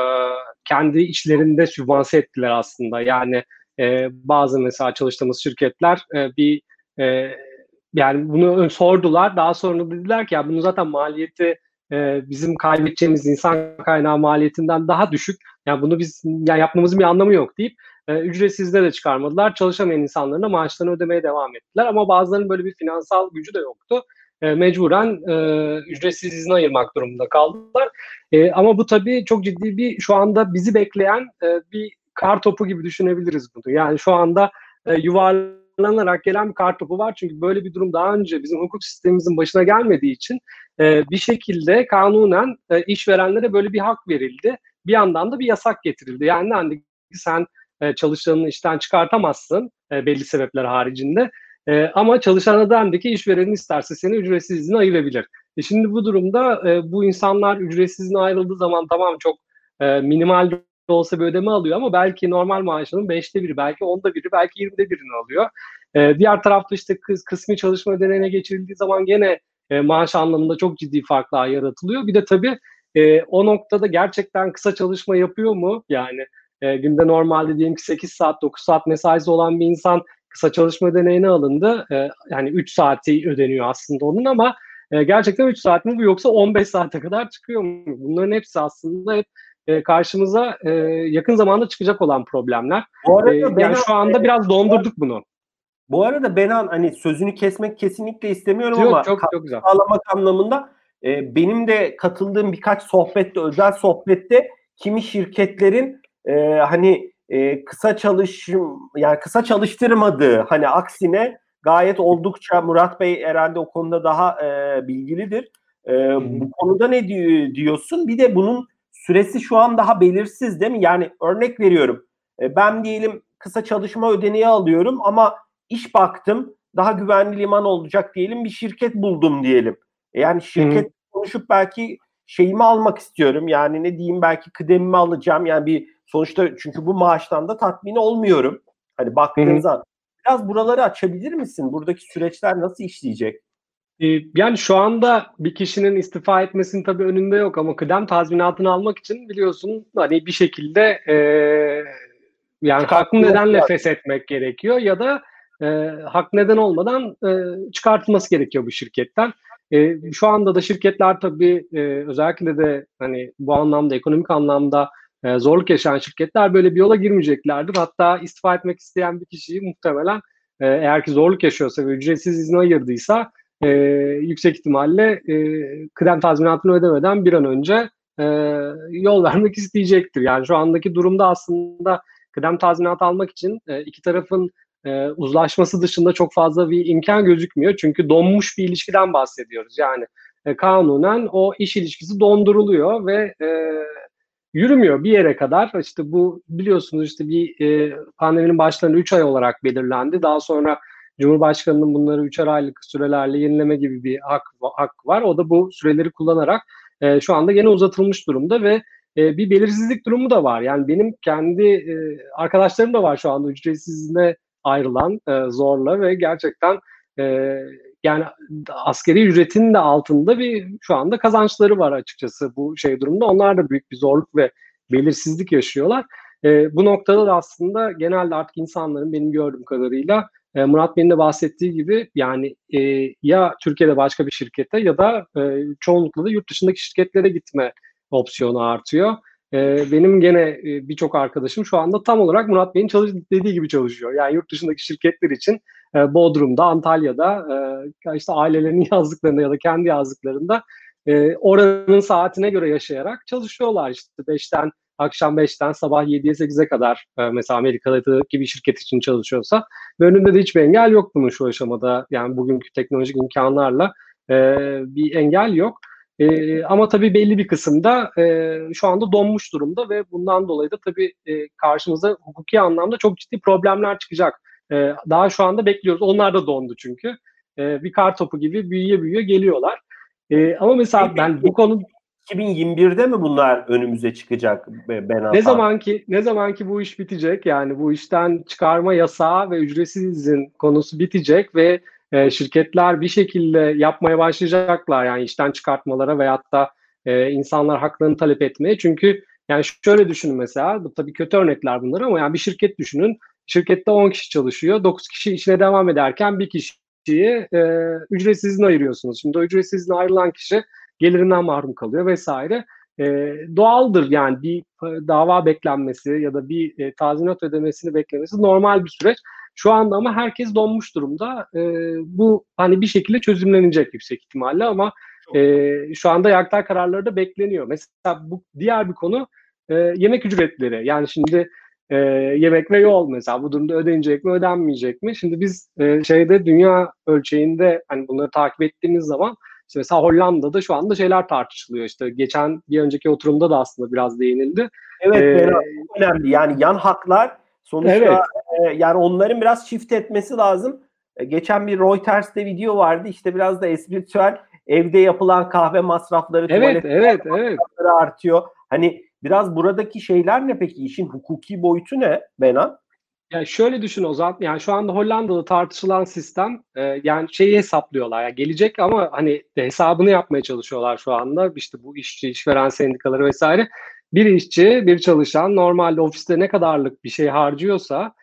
kendi işlerinde sübvanse ettiler aslında. Yani e, bazı mesela çalıştığımız şirketler e, bir e, yani bunu sordular. Daha sonra dediler ki ya bunun zaten maliyeti e, bizim kaybedeceğimiz insan kaynağı maliyetinden daha düşük. Yani bunu biz yani yapmamızın bir anlamı yok deyip e, ücretsizde de çıkarmadılar. Çalışamayan insanların maaşlarını ödemeye devam ettiler. Ama bazılarının böyle bir finansal gücü de yoktu. E, mecburen e, ücretsiz izin ayırmak durumunda kaldılar. E, ama bu tabii çok ciddi bir şu anda bizi bekleyen e, bir kar topu gibi düşünebiliriz bunu. Yani şu anda e, yuvarlanarak gelen bir kar topu var. Çünkü böyle bir durum daha önce bizim hukuk sistemimizin başına gelmediği için e, bir şekilde kanunen e, işverenlere böyle bir hak verildi. Bir yandan da bir yasak getirildi. Yani dendi sen e, çalışanını işten çıkartamazsın e, belli sebepler haricinde. E, ama çalışana dendi ki işverenin isterse seni ücretsiz izine ayırabilir. E şimdi bu durumda bu insanlar ücretsiz izine ayrıldığı zaman tamam çok minimal olsa bir ödeme alıyor ama belki normal maaşının beşte biri, belki onda biri, belki yirmide birini alıyor. Diğer tarafta işte kıs, kısmi çalışma ödeneğine geçirildiği zaman gene maaş anlamında çok ciddi farklar yaratılıyor. Bir de tabii o noktada gerçekten kısa çalışma yapıyor mu? Yani e, günde normalde diyelim ki 8 saat, 9 saat mesaisi olan bir insan kısa çalışma ödeneğine alındı. E, yani 3 saati ödeniyor aslında onun ama e, gerçekten 3 saat mi bu yoksa 15 saate kadar çıkıyor mu? Bunların hepsi aslında hep e, karşımıza e, yakın zamanda çıkacak olan problemler. Bu arada e, yani şu anda biraz dondurduk bunu. Bu arada Benan hani sözünü kesmek kesinlikle istemiyorum Yok, ama çok, çok güzel. sağlamak anlamında e, benim de katıldığım birkaç sohbette özel sohbette kimi şirketlerin e, hani e, kısa çalışım yani kısa çalıştırmadığı hani aksine gayet oldukça Murat Bey herhalde o konuda daha e, bilgilidir. E, bu konuda ne diyorsun? Bir de bunun süresi şu an daha belirsiz değil mi? Yani örnek veriyorum. E, ben diyelim kısa çalışma ödeneği alıyorum ama iş baktım daha güvenli liman olacak diyelim bir şirket buldum diyelim. E, yani şirket konuşup belki şeyimi almak istiyorum. Yani ne diyeyim belki kıdemimi alacağım. Yani bir sonuçta çünkü bu maaştan da tatmin olmuyorum. Hani baktığınızda biraz buraları açabilir misin? Buradaki süreçler nasıl işleyecek? Ee, yani şu anda bir kişinin istifa etmesinin tabii önünde yok ama kıdem tazminatını almak için biliyorsun hani bir şekilde e, yani haklı nedenle feshetmek gerekiyor ya da e, hak neden olmadan e, çıkartılması gerekiyor bu şirketten. E, şu anda da şirketler tabii e, özellikle de hani bu anlamda ekonomik anlamda e, zorluk yaşayan şirketler böyle bir yola girmeyeceklerdir. Hatta istifa etmek isteyen bir kişiyi muhtemelen e, eğer ki zorluk yaşıyorsa ve ücretsiz izne ayırdıysa e, yüksek ihtimalle e, kıdem tazminatını ödemeden bir an önce e, yol vermek isteyecektir. Yani şu andaki durumda aslında kıdem tazminatı almak için e, iki tarafın e, uzlaşması dışında çok fazla bir imkan gözükmüyor. Çünkü donmuş bir ilişkiden bahsediyoruz. Yani e, kanunen o iş ilişkisi donduruluyor ve e, yürümüyor bir yere kadar. İşte bu biliyorsunuz işte bir e, pandeminin başlarında 3 ay olarak belirlendi. Daha sonra Cumhurbaşkanı'nın bunları 3'er aylık sürelerle yenileme gibi bir hak, hak var. O da bu süreleri kullanarak e, şu anda gene uzatılmış durumda ve e, bir belirsizlik durumu da var. Yani benim kendi e, arkadaşlarım da var şu anda ücretsizliğine ayrılan e, zorla ve gerçekten e, yani askeri ücretin de altında bir şu anda kazançları var açıkçası bu şey durumda. Onlar da büyük bir zorluk ve belirsizlik yaşıyorlar. E, bu noktada da aslında genelde artık insanların benim gördüğüm kadarıyla e, Murat Bey'in de bahsettiği gibi yani e, ya Türkiye'de başka bir şirkete ya da e, çoğunlukla da yurt dışındaki şirketlere gitme opsiyonu artıyor. E, benim gene e, birçok arkadaşım şu anda tam olarak Murat Bey'in çalış dediği gibi çalışıyor. Yani yurt dışındaki şirketler için e, Bodrum'da, Antalya'da e, işte ailelerinin yazdıklarında ya da kendi yazdıklarında oranın saatine göre yaşayarak çalışıyorlar. İşte 5'ten akşam 5'ten sabah 7'ye 8'e kadar mesela Amerika'daki bir şirket için çalışıyorsa ve önünde de hiçbir engel yok bunun şu aşamada. Yani bugünkü teknolojik imkanlarla bir engel yok. E, ama tabii belli bir kısımda e, şu anda donmuş durumda ve bundan dolayı da tabii e, karşımıza hukuki anlamda çok ciddi problemler çıkacak. E, daha şu anda bekliyoruz. Onlar da dondu çünkü. E, bir kar topu gibi büyüye büyüye geliyorlar. E, ama mesela ben bu konu 2021'de mi bunlar önümüze çıkacak Ben Ne zaman ki ne zaman ki bu iş bitecek yani bu işten çıkarma yasağı ve ücretsiz izin konusu bitecek ve e, şirketler bir şekilde yapmaya başlayacaklar yani işten çıkartmalara veyahut da e, insanlar haklarını talep etmeye. Çünkü yani şöyle düşünün mesela tabii kötü örnekler bunlar ama yani bir şirket düşünün. Şirkette 10 kişi çalışıyor. 9 kişi işine devam ederken bir kişiyi e, ücretsiz izin ayırıyorsunuz. Şimdi o ücretsiz izin ayrılan kişi gelirinden mahrum kalıyor vesaire. E, doğaldır yani bir dava beklenmesi ya da bir e, tazminat ödemesini beklemesi normal bir süreç. Şu anda ama herkes donmuş durumda. E, bu hani bir şekilde çözümlenecek yüksek ihtimalle ama e, şu anda yargıtay kararları da bekleniyor. Mesela bu diğer bir konu e, yemek ücretleri. Yani şimdi e, yemek ve yol mesela bu durumda ödenecek mi ödenmeyecek mi? Şimdi biz e, şeyde dünya ölçeğinde hani bunları takip ettiğimiz zaman işte mesela Hollanda'da şu anda şeyler tartışılıyor. İşte geçen bir önceki oturumda da aslında biraz değinildi. Evet, ee, önemli. Yani yan haklar sonuçta evet. E, yani onların biraz çift etmesi lazım. E, geçen bir Reuters'te video vardı. İşte biraz da espritüel evde yapılan kahve masrafları, evet, evet, evet. artıyor. Hani biraz buradaki şeyler ne peki? İşin hukuki boyutu ne Benan? Yani şöyle düşün Ozan, yani şu anda Hollanda'da tartışılan sistem e, yani şeyi hesaplıyorlar. Yani gelecek ama hani hesabını yapmaya çalışıyorlar şu anda. İşte bu işçi, işveren sendikaları vesaire. Bir işçi, bir çalışan normalde ofiste ne kadarlık bir şey harcıyorsa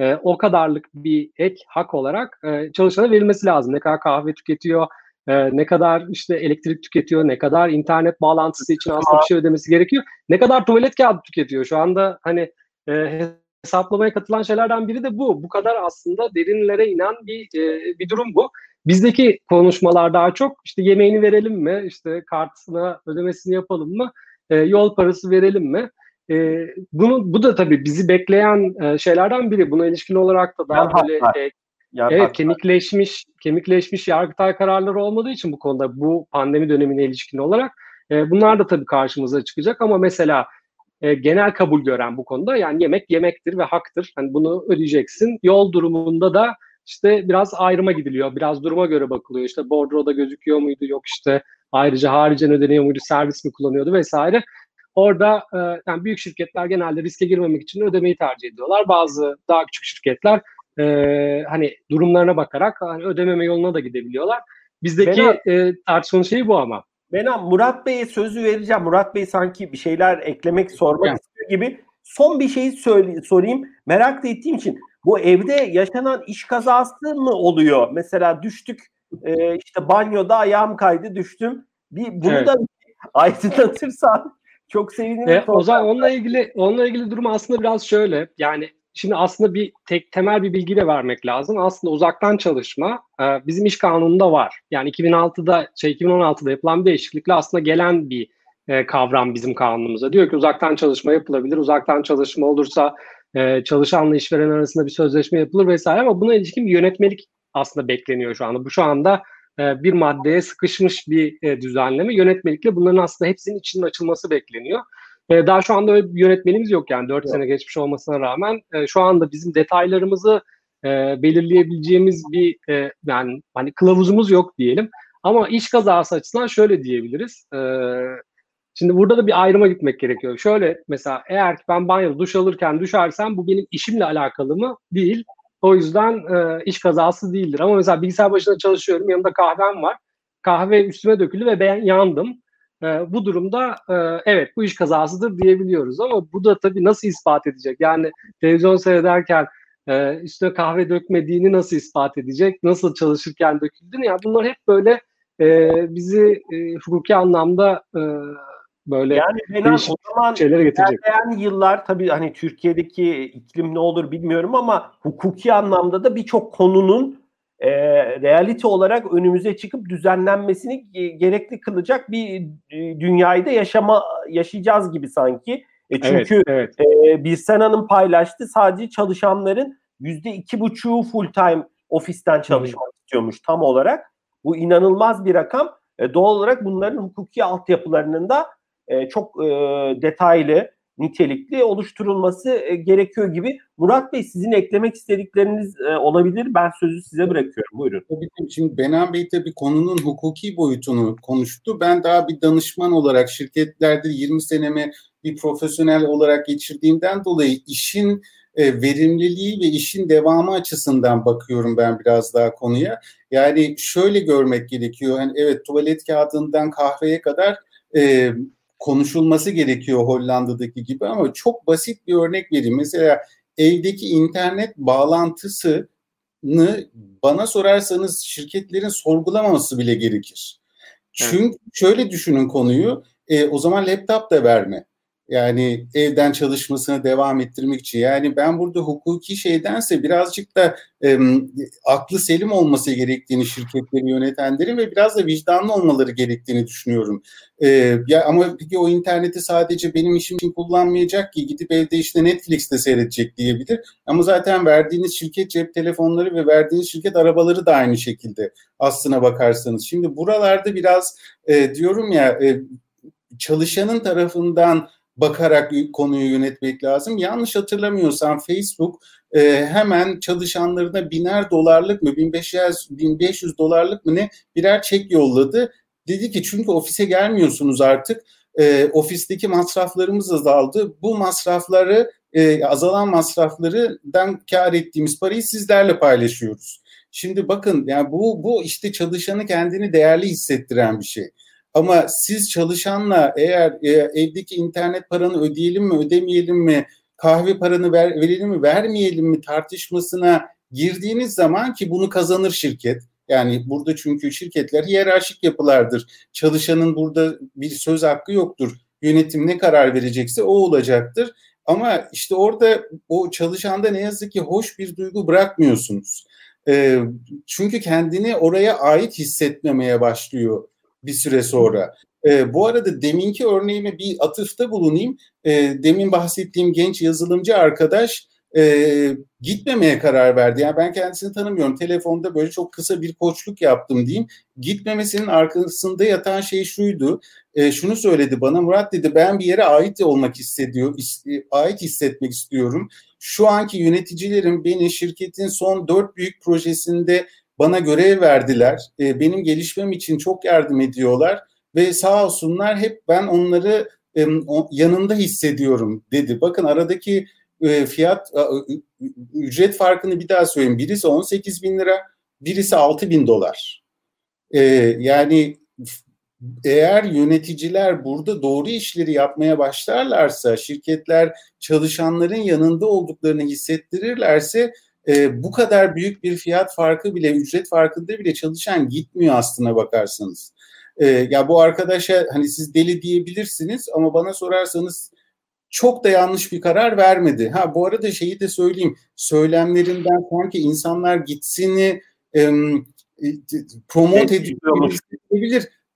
e, o kadarlık bir ek hak olarak e, çalışana verilmesi lazım. Ne kadar kahve tüketiyor, e, ne kadar işte elektrik tüketiyor, ne kadar internet bağlantısı için aslında bir şey ödemesi gerekiyor. Ne kadar tuvalet kağıdı tüketiyor. Şu anda hani e, hesaplamaya katılan şeylerden biri de bu. Bu kadar aslında derinlere inen bir e, bir durum bu. Bizdeki konuşmalar daha çok işte yemeğini verelim mi, işte kartına ödemesini yapalım mı, e, yol parası verelim mi? E, bunu bu da tabii bizi bekleyen e, şeylerden biri. Buna ilişkin olarak da daha böyle e, evet, kemikleşmiş kemikleşmiş yargıtay kararları olmadığı için bu konuda bu pandemi dönemine ilişkin olarak e, bunlar da tabii karşımıza çıkacak ama mesela e, genel kabul gören bu konuda yani yemek yemektir ve haktır. Hani bunu ödeyeceksin. Yol durumunda da işte biraz ayrıma gidiliyor. Biraz duruma göre bakılıyor. İşte bordroda gözüküyor muydu? Yok işte ayrıca haricen ödeniyor muydu? Servis mi kullanıyordu vesaire. Orada e, yani büyük şirketler genelde riske girmemek için ödemeyi tercih ediyorlar. Bazı daha küçük şirketler e, hani durumlarına bakarak hani ödememe yoluna da gidebiliyorlar. Bizdeki e, tartışmanın şeyi bu ama. Ben Murat Bey'e sözü vereceğim. Murat Bey sanki bir şeyler eklemek, sormak yani. istiyor gibi. Son bir şeyi söyle, sorayım. Merak da ettiğim için bu evde yaşanan iş kazası mı oluyor? Mesela düştük e, işte banyoda ayağım kaydı düştüm. Bir bunu evet. da aydınlatırsan çok sevinirim. E, o zaman onunla ilgili onunla ilgili durum aslında biraz şöyle. Yani şimdi aslında bir tek temel bir bilgi de vermek lazım. Aslında uzaktan çalışma e, bizim iş kanununda var. Yani 2006'da şey 2016'da yapılan bir değişiklikle aslında gelen bir e, kavram bizim kanunumuza. Diyor ki uzaktan çalışma yapılabilir. Uzaktan çalışma olursa e, çalışanla işveren arasında bir sözleşme yapılır vesaire ama buna ilişkin bir yönetmelik aslında bekleniyor şu anda. Bu şu anda e, bir maddeye sıkışmış bir e, düzenleme. Yönetmelikle bunların aslında hepsinin içinin açılması bekleniyor. E, daha şu anda öyle bir yönetmenimiz yok yani 4 evet. sene geçmiş olmasına rağmen e, şu anda bizim detaylarımızı e, belirleyebileceğimiz bir e, yani hani kılavuzumuz yok diyelim. Ama iş kazası açısından şöyle diyebiliriz. E, Şimdi burada da bir ayrıma gitmek gerekiyor. Şöyle mesela eğer ben banyoda duş alırken düşersem bu benim işimle alakalı mı? Değil. O yüzden e, iş kazası değildir. Ama mesela bilgisayar başında çalışıyorum, yanımda kahvem var. Kahve üstüme döküldü ve ben yandım. E, bu durumda e, evet bu iş kazasıdır diyebiliyoruz. Ama bu da tabii nasıl ispat edecek? Yani televizyon seyrederken e, üstüne kahve dökmediğini nasıl ispat edecek? Nasıl çalışırken döküldüğünü? Yani bunlar hep böyle e, bizi e, hukuki anlamda e, böyle yani Renan, o zaman şeylere getirecek. İlerleyen yıllar tabii hani Türkiye'deki iklim ne olur bilmiyorum ama hukuki anlamda da birçok konunun e, realite olarak önümüze çıkıp düzenlenmesini gerekli kılacak bir e, dünyayı da yaşama yaşayacağız gibi sanki. E çünkü evet, evet. E, Birsen Hanım paylaştı sadece çalışanların yüzde iki buçuğu full time ofisten çalışmak hmm. istiyormuş tam olarak. Bu inanılmaz bir rakam. E, doğal olarak bunların hukuki altyapılarının da e, çok e, detaylı, nitelikli oluşturulması e, gerekiyor gibi. Murat Bey sizin eklemek istedikleriniz e, olabilir. Ben sözü size bırakıyorum. Buyurun. Tabii şimdi Benan Bey tabii konunun hukuki boyutunu konuştu. Ben daha bir danışman olarak şirketlerde 20 senemi bir profesyonel olarak geçirdiğimden dolayı işin e, verimliliği ve işin devamı açısından bakıyorum ben biraz daha konuya. Yani şöyle görmek gerekiyor. Yani evet tuvalet kağıdından kahveye kadar e, konuşulması gerekiyor Hollanda'daki gibi ama çok basit bir örnek vereyim. Mesela evdeki internet bağlantısını bana sorarsanız şirketlerin sorgulamaması bile gerekir. Çünkü evet. şöyle düşünün konuyu, e, o zaman laptop da verme. Yani evden çalışmasını devam ettirmek için. Yani ben burada hukuki şeydense birazcık da e, aklı selim olması gerektiğini şirketleri yönetenlerin ve biraz da vicdanlı olmaları gerektiğini düşünüyorum. E, ya ama peki o interneti sadece benim işim için kullanmayacak ki gidip evde işte Netflix'te seyredecek diyebilir. Ama zaten verdiğiniz şirket cep telefonları ve verdiğiniz şirket arabaları da aynı şekilde aslına bakarsanız. Şimdi buralarda biraz e, diyorum ya e, çalışanın tarafından bakarak konuyu yönetmek lazım. Yanlış hatırlamıyorsam Facebook e, hemen çalışanlarına biner dolarlık mı 1500 1500 dolarlık mı ne birer çek yolladı. Dedi ki çünkü ofise gelmiyorsunuz artık. E, ofisteki masraflarımız azaldı. Bu masrafları e, azalan masraflarından kar ettiğimiz parayı sizlerle paylaşıyoruz. Şimdi bakın yani bu bu işte çalışanı kendini değerli hissettiren bir şey. Ama siz çalışanla eğer e, evdeki internet paranı ödeyelim mi ödemeyelim mi kahve paranı ver, verelim mi vermeyelim mi tartışmasına girdiğiniz zaman ki bunu kazanır şirket. Yani burada çünkü şirketler hiyerarşik yapılardır. Çalışanın burada bir söz hakkı yoktur. Yönetim ne karar verecekse o olacaktır. Ama işte orada o çalışanda ne yazık ki hoş bir duygu bırakmıyorsunuz. E, çünkü kendini oraya ait hissetmemeye başlıyor bir süre sonra. E, bu arada deminki örneğime bir atıfta bulunayım. E, demin bahsettiğim genç yazılımcı arkadaş e, gitmemeye karar verdi. Yani ben kendisini tanımıyorum. Telefonda böyle çok kısa bir koçluk yaptım diyeyim. Gitmemesinin arkasında yatan şey şuydu. E, şunu söyledi bana Murat dedi ben bir yere ait olmak hissediyor, ait hissetmek istiyorum. Şu anki yöneticilerim beni şirketin son dört büyük projesinde bana görev verdiler. E, benim gelişmem için çok yardım ediyorlar ve sağ olsunlar hep ben onları e, yanında hissediyorum dedi. Bakın aradaki e, fiyat e, ücret farkını bir daha söyleyeyim. Birisi 18 bin lira, birisi 6 bin dolar. E, yani eğer yöneticiler burada doğru işleri yapmaya başlarlarsa, şirketler çalışanların yanında olduklarını hissettirirlerse e, bu kadar büyük bir fiyat farkı bile, ücret farkında bile çalışan gitmiyor aslına bakarsanız. E, ya bu arkadaşa hani siz deli diyebilirsiniz ama bana sorarsanız çok da yanlış bir karar vermedi. Ha bu arada şeyi de söyleyeyim. Söylemlerinden sanki insanlar gitsini e, promote ediyor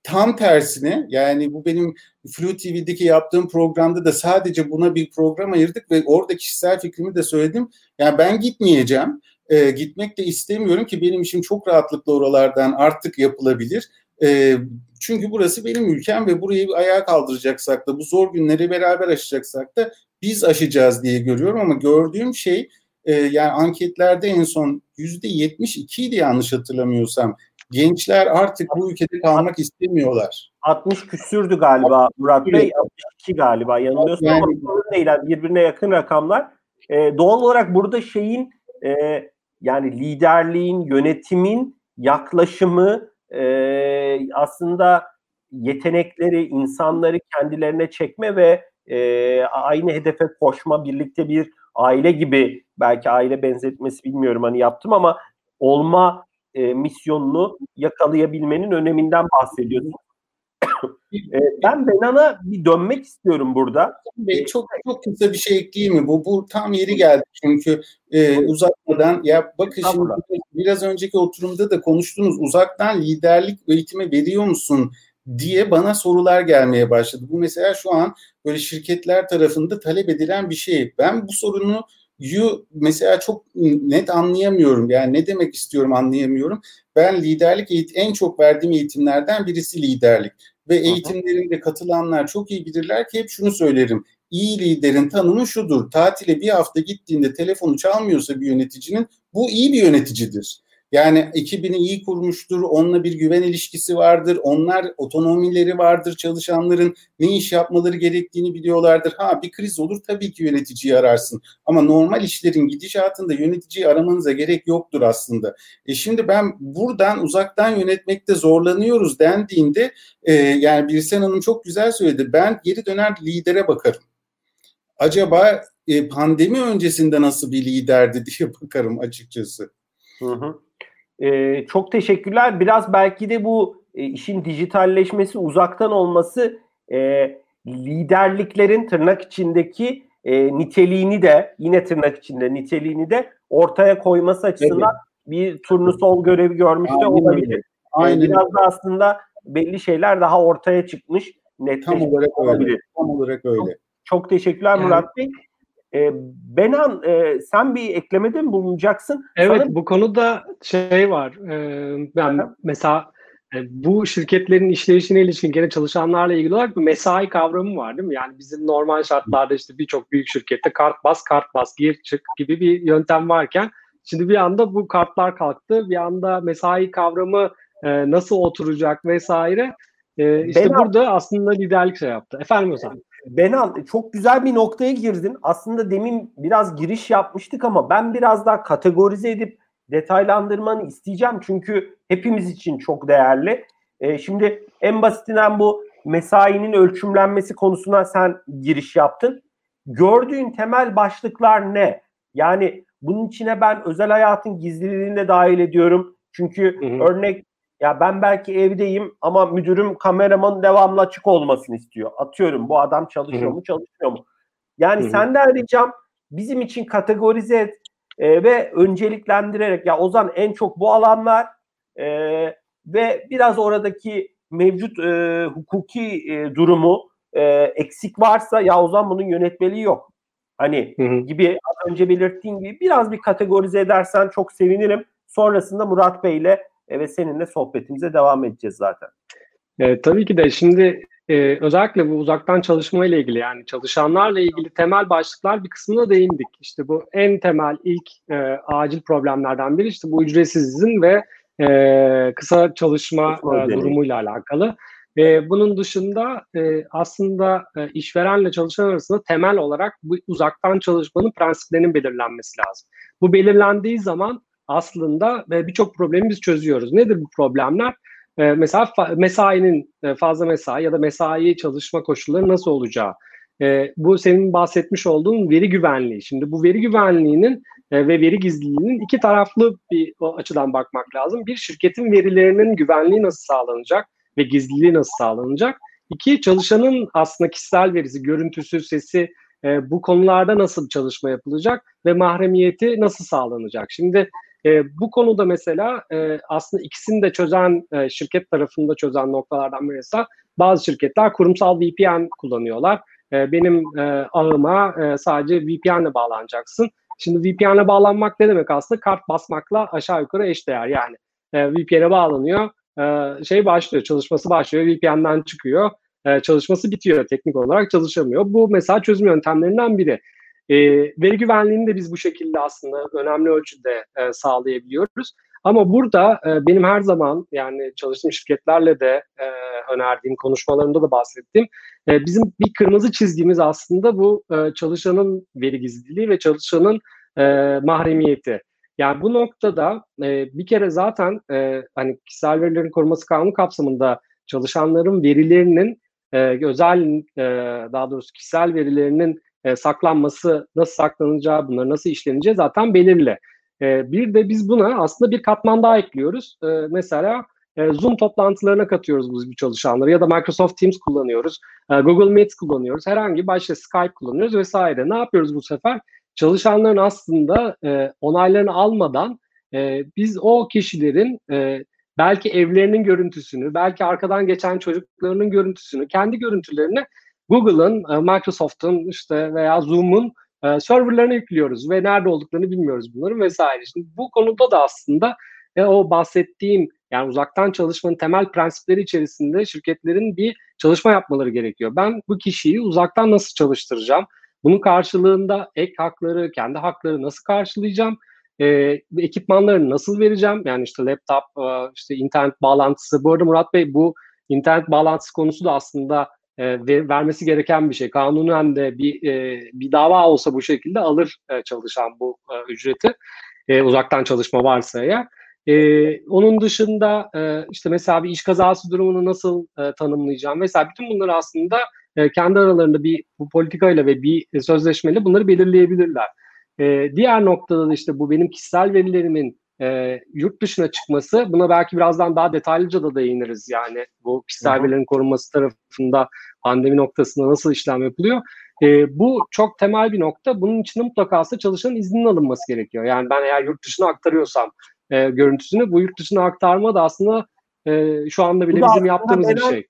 Tam tersine yani bu benim Flu TV'deki yaptığım programda da sadece buna bir program ayırdık ve orada kişisel fikrimi de söyledim. Yani ben gitmeyeceğim. E, gitmek de istemiyorum ki benim işim çok rahatlıkla oralardan artık yapılabilir. E, çünkü burası benim ülkem ve burayı ayağa kaldıracaksak da bu zor günleri beraber aşacaksak da biz aşacağız diye görüyorum ama gördüğüm şey e, yani anketlerde en son yüzde yetmiş ikiydi yanlış hatırlamıyorsam. Gençler artık bu ülkede kalmak istemiyorlar. 60 küsürdü galiba Murat Bey. 62 galiba yanılıyorsam yani, ama değil birbirine yakın rakamlar. E, doğal olarak burada şeyin e, yani liderliğin, yönetimin yaklaşımı e, aslında yetenekleri, insanları kendilerine çekme ve e, aynı hedefe koşma, birlikte bir aile gibi belki aile benzetmesi bilmiyorum hani yaptım ama olma e, misyonunu yakalayabilmenin öneminden bahsediyorsun. e, ben Benan'a bir dönmek istiyorum burada. Bey, çok çok kısa bir şey ekleyeyim mi? Bu, bu tam yeri geldi çünkü e, uzatmadan ya bakın şimdi biraz önceki oturumda da konuştunuz uzaktan liderlik eğitimi veriyor musun diye bana sorular gelmeye başladı. Bu mesela şu an böyle şirketler tarafında talep edilen bir şey. Ben bu sorunu yu mesela çok net anlayamıyorum. Yani ne demek istiyorum anlayamıyorum. Ben liderlik eğitim, en çok verdiğim eğitimlerden birisi liderlik. Ve eğitimlerinde katılanlar çok iyi bilirler ki hep şunu söylerim. İyi liderin tanımı şudur. Tatile bir hafta gittiğinde telefonu çalmıyorsa bir yöneticinin bu iyi bir yöneticidir. Yani ekibini iyi kurmuştur, onunla bir güven ilişkisi vardır, onlar otonomileri vardır, çalışanların ne iş yapmaları gerektiğini biliyorlardır. Ha bir kriz olur tabii ki yöneticiyi ararsın ama normal işlerin gidişatında yöneticiyi aramanıza gerek yoktur aslında. E şimdi ben buradan uzaktan yönetmekte zorlanıyoruz dendiğinde e, yani Birsen Hanım çok güzel söyledi. Ben geri döner lidere bakarım. Acaba e, pandemi öncesinde nasıl bir liderdi diye bakarım açıkçası. Hı hı. E, çok teşekkürler. Biraz belki de bu e, işin dijitalleşmesi, uzaktan olması e, liderliklerin tırnak içindeki e, niteliğini de yine tırnak içinde niteliğini de ortaya koyması açısından evet. bir turnusol görevi görmüş de olabilir. Aynen. Biraz da aslında belli şeyler daha ortaya çıkmış. Netleşmiş Tam olarak olabilir. öyle. Tam olarak öyle. Çok, çok teşekkürler Murat Bey. E, Benan e, sen bir eklemede mi bulunacaksın? Evet Sana... bu konuda şey var. E, ben Aha. mesela e, bu şirketlerin işleyişine ilişkin gene çalışanlarla ilgili olarak bir mesai kavramı var değil mi? Yani bizim normal şartlarda işte birçok büyük şirkette kart bas kart bas gir çık gibi bir yöntem varken şimdi bir anda bu kartlar kalktı. Bir anda mesai kavramı e, nasıl oturacak vesaire. E, işte Benan, burada aslında liderlik şey yaptı. Efendim zaman. Benan çok güzel bir noktaya girdin. Aslında demin biraz giriş yapmıştık ama ben biraz daha kategorize edip detaylandırmanı isteyeceğim. Çünkü hepimiz için çok değerli. E, şimdi en basitinden bu mesainin ölçümlenmesi konusuna sen giriş yaptın. Gördüğün temel başlıklar ne? Yani bunun içine ben özel hayatın gizliliğini de dahil ediyorum. Çünkü hı hı. örnek ya ben belki evdeyim ama müdürüm kameramanın devamlı açık olmasını istiyor. Atıyorum bu adam çalışıyor Hı-hı. mu çalışmıyor mu? Yani Hı-hı. senden ricam bizim için kategorize et e, ve önceliklendirerek ya Ozan en çok bu alanlar e, ve biraz oradaki mevcut e, hukuki e, durumu e, eksik varsa ya Ozan bunun yönetmeliği yok. Hani hı hı. gibi az önce belirttiğim gibi biraz bir kategorize edersen çok sevinirim. Sonrasında Murat Bey ile e, ve seninle sohbetimize devam edeceğiz zaten. E, tabii ki de şimdi e, özellikle bu uzaktan çalışma ile ilgili yani çalışanlarla ilgili temel başlıklar bir kısmına değindik. İşte bu en temel ilk e, acil problemlerden biri işte bu ücretsiz izin ve e, kısa çalışma e, durumuyla alakalı. E, bunun dışında e, aslında e, işverenle çalışan arasında temel olarak bu uzaktan çalışmanın prensiplerinin belirlenmesi lazım. Bu belirlendiği zaman aslında e, birçok problemi biz çözüyoruz. Nedir bu problemler? E, mesela mesainin e, fazla mesai ya da mesai çalışma koşulları nasıl olacağı. Bu senin bahsetmiş olduğun veri güvenliği. Şimdi bu veri güvenliğinin ve veri gizliliğinin iki taraflı bir açıdan bakmak lazım. Bir şirketin verilerinin güvenliği nasıl sağlanacak ve gizliliği nasıl sağlanacak? İki çalışanın aslında kişisel verisi, görüntüsü, sesi bu konularda nasıl çalışma yapılacak ve mahremiyeti nasıl sağlanacak? Şimdi e, bu konuda mesela e, aslında ikisini de çözen e, şirket tarafında çözen noktalardan birisi bazı şirketler kurumsal VPN kullanıyorlar. E, benim e, ağıma e, sadece VPN ile bağlanacaksın. Şimdi VPN ile bağlanmak ne demek aslında? Kart basmakla aşağı yukarı eşdeğer yani. E, VPN'e bağlanıyor, e, şey başlıyor, çalışması başlıyor, VPN'den çıkıyor, e, çalışması bitiyor teknik olarak çalışamıyor. Bu mesela çözüm yöntemlerinden biri. E, veri güvenliğini de biz bu şekilde aslında önemli ölçüde e, sağlayabiliyoruz. Ama burada e, benim her zaman yani çalıştığım şirketlerle de e, önerdiğim konuşmalarımda da bahsettiğim e, bizim bir kırmızı çizgimiz aslında bu e, çalışanın veri gizliliği ve çalışanın e, mahremiyeti. Yani bu noktada e, bir kere zaten e, hani kişisel verilerin koruması kanunu kapsamında çalışanların verilerinin e, özel e, daha doğrusu kişisel verilerinin e, saklanması nasıl saklanacağı, bunları nasıl işleneceği zaten belirli. E, bir de biz buna aslında bir katman daha ekliyoruz. E, mesela e, Zoom toplantılarına katıyoruz biz bu çalışanları ya da Microsoft Teams kullanıyoruz, e, Google Meet kullanıyoruz, herhangi başka Skype kullanıyoruz vesaire. Ne yapıyoruz bu sefer? Çalışanların aslında e, onaylarını almadan e, biz o kişilerin e, belki evlerinin görüntüsünü, belki arkadan geçen çocuklarının görüntüsünü, kendi görüntülerini Google'ın, e, Microsoft'un işte veya Zoom'un e, yüklüyoruz ve nerede olduklarını bilmiyoruz bunların vesaire. Şimdi bu konuda da aslında e, o bahsettiğim yani uzaktan çalışmanın temel prensipleri içerisinde şirketlerin bir çalışma yapmaları gerekiyor. Ben bu kişiyi uzaktan nasıl çalıştıracağım? Bunun karşılığında ek hakları, kendi hakları nasıl karşılayacağım? E, ekipmanlarını nasıl vereceğim? Yani işte laptop, e, işte internet bağlantısı. Bu arada Murat Bey bu internet bağlantısı konusu da aslında e, vermesi gereken bir şey. Kanunen de bir e, bir dava olsa bu şekilde alır e, çalışan bu e, ücreti. E, uzaktan çalışma varsa eğer. E, onun dışında e, işte mesela bir iş kazası durumunu nasıl e, tanımlayacağım mesela bütün bunları aslında e, kendi aralarında bir bu politikayla ve bir sözleşmeyle bunları belirleyebilirler. E, diğer noktada da işte bu benim kişisel verilerimin e, yurt dışına çıkması buna belki birazdan daha detaylıca da değiniriz yani bu kişisel verilerin korunması tarafında pandemi noktasında nasıl işlem yapılıyor. E, bu çok temel bir nokta. Bunun için mutlaka aslında çalışanın izninin alınması gerekiyor. Yani ben eğer yurt dışına aktarıyorsam e, görüntüsünü bu yurt dışına aktarma da aslında e, şu anda bile bizim yaptığımız bir şey.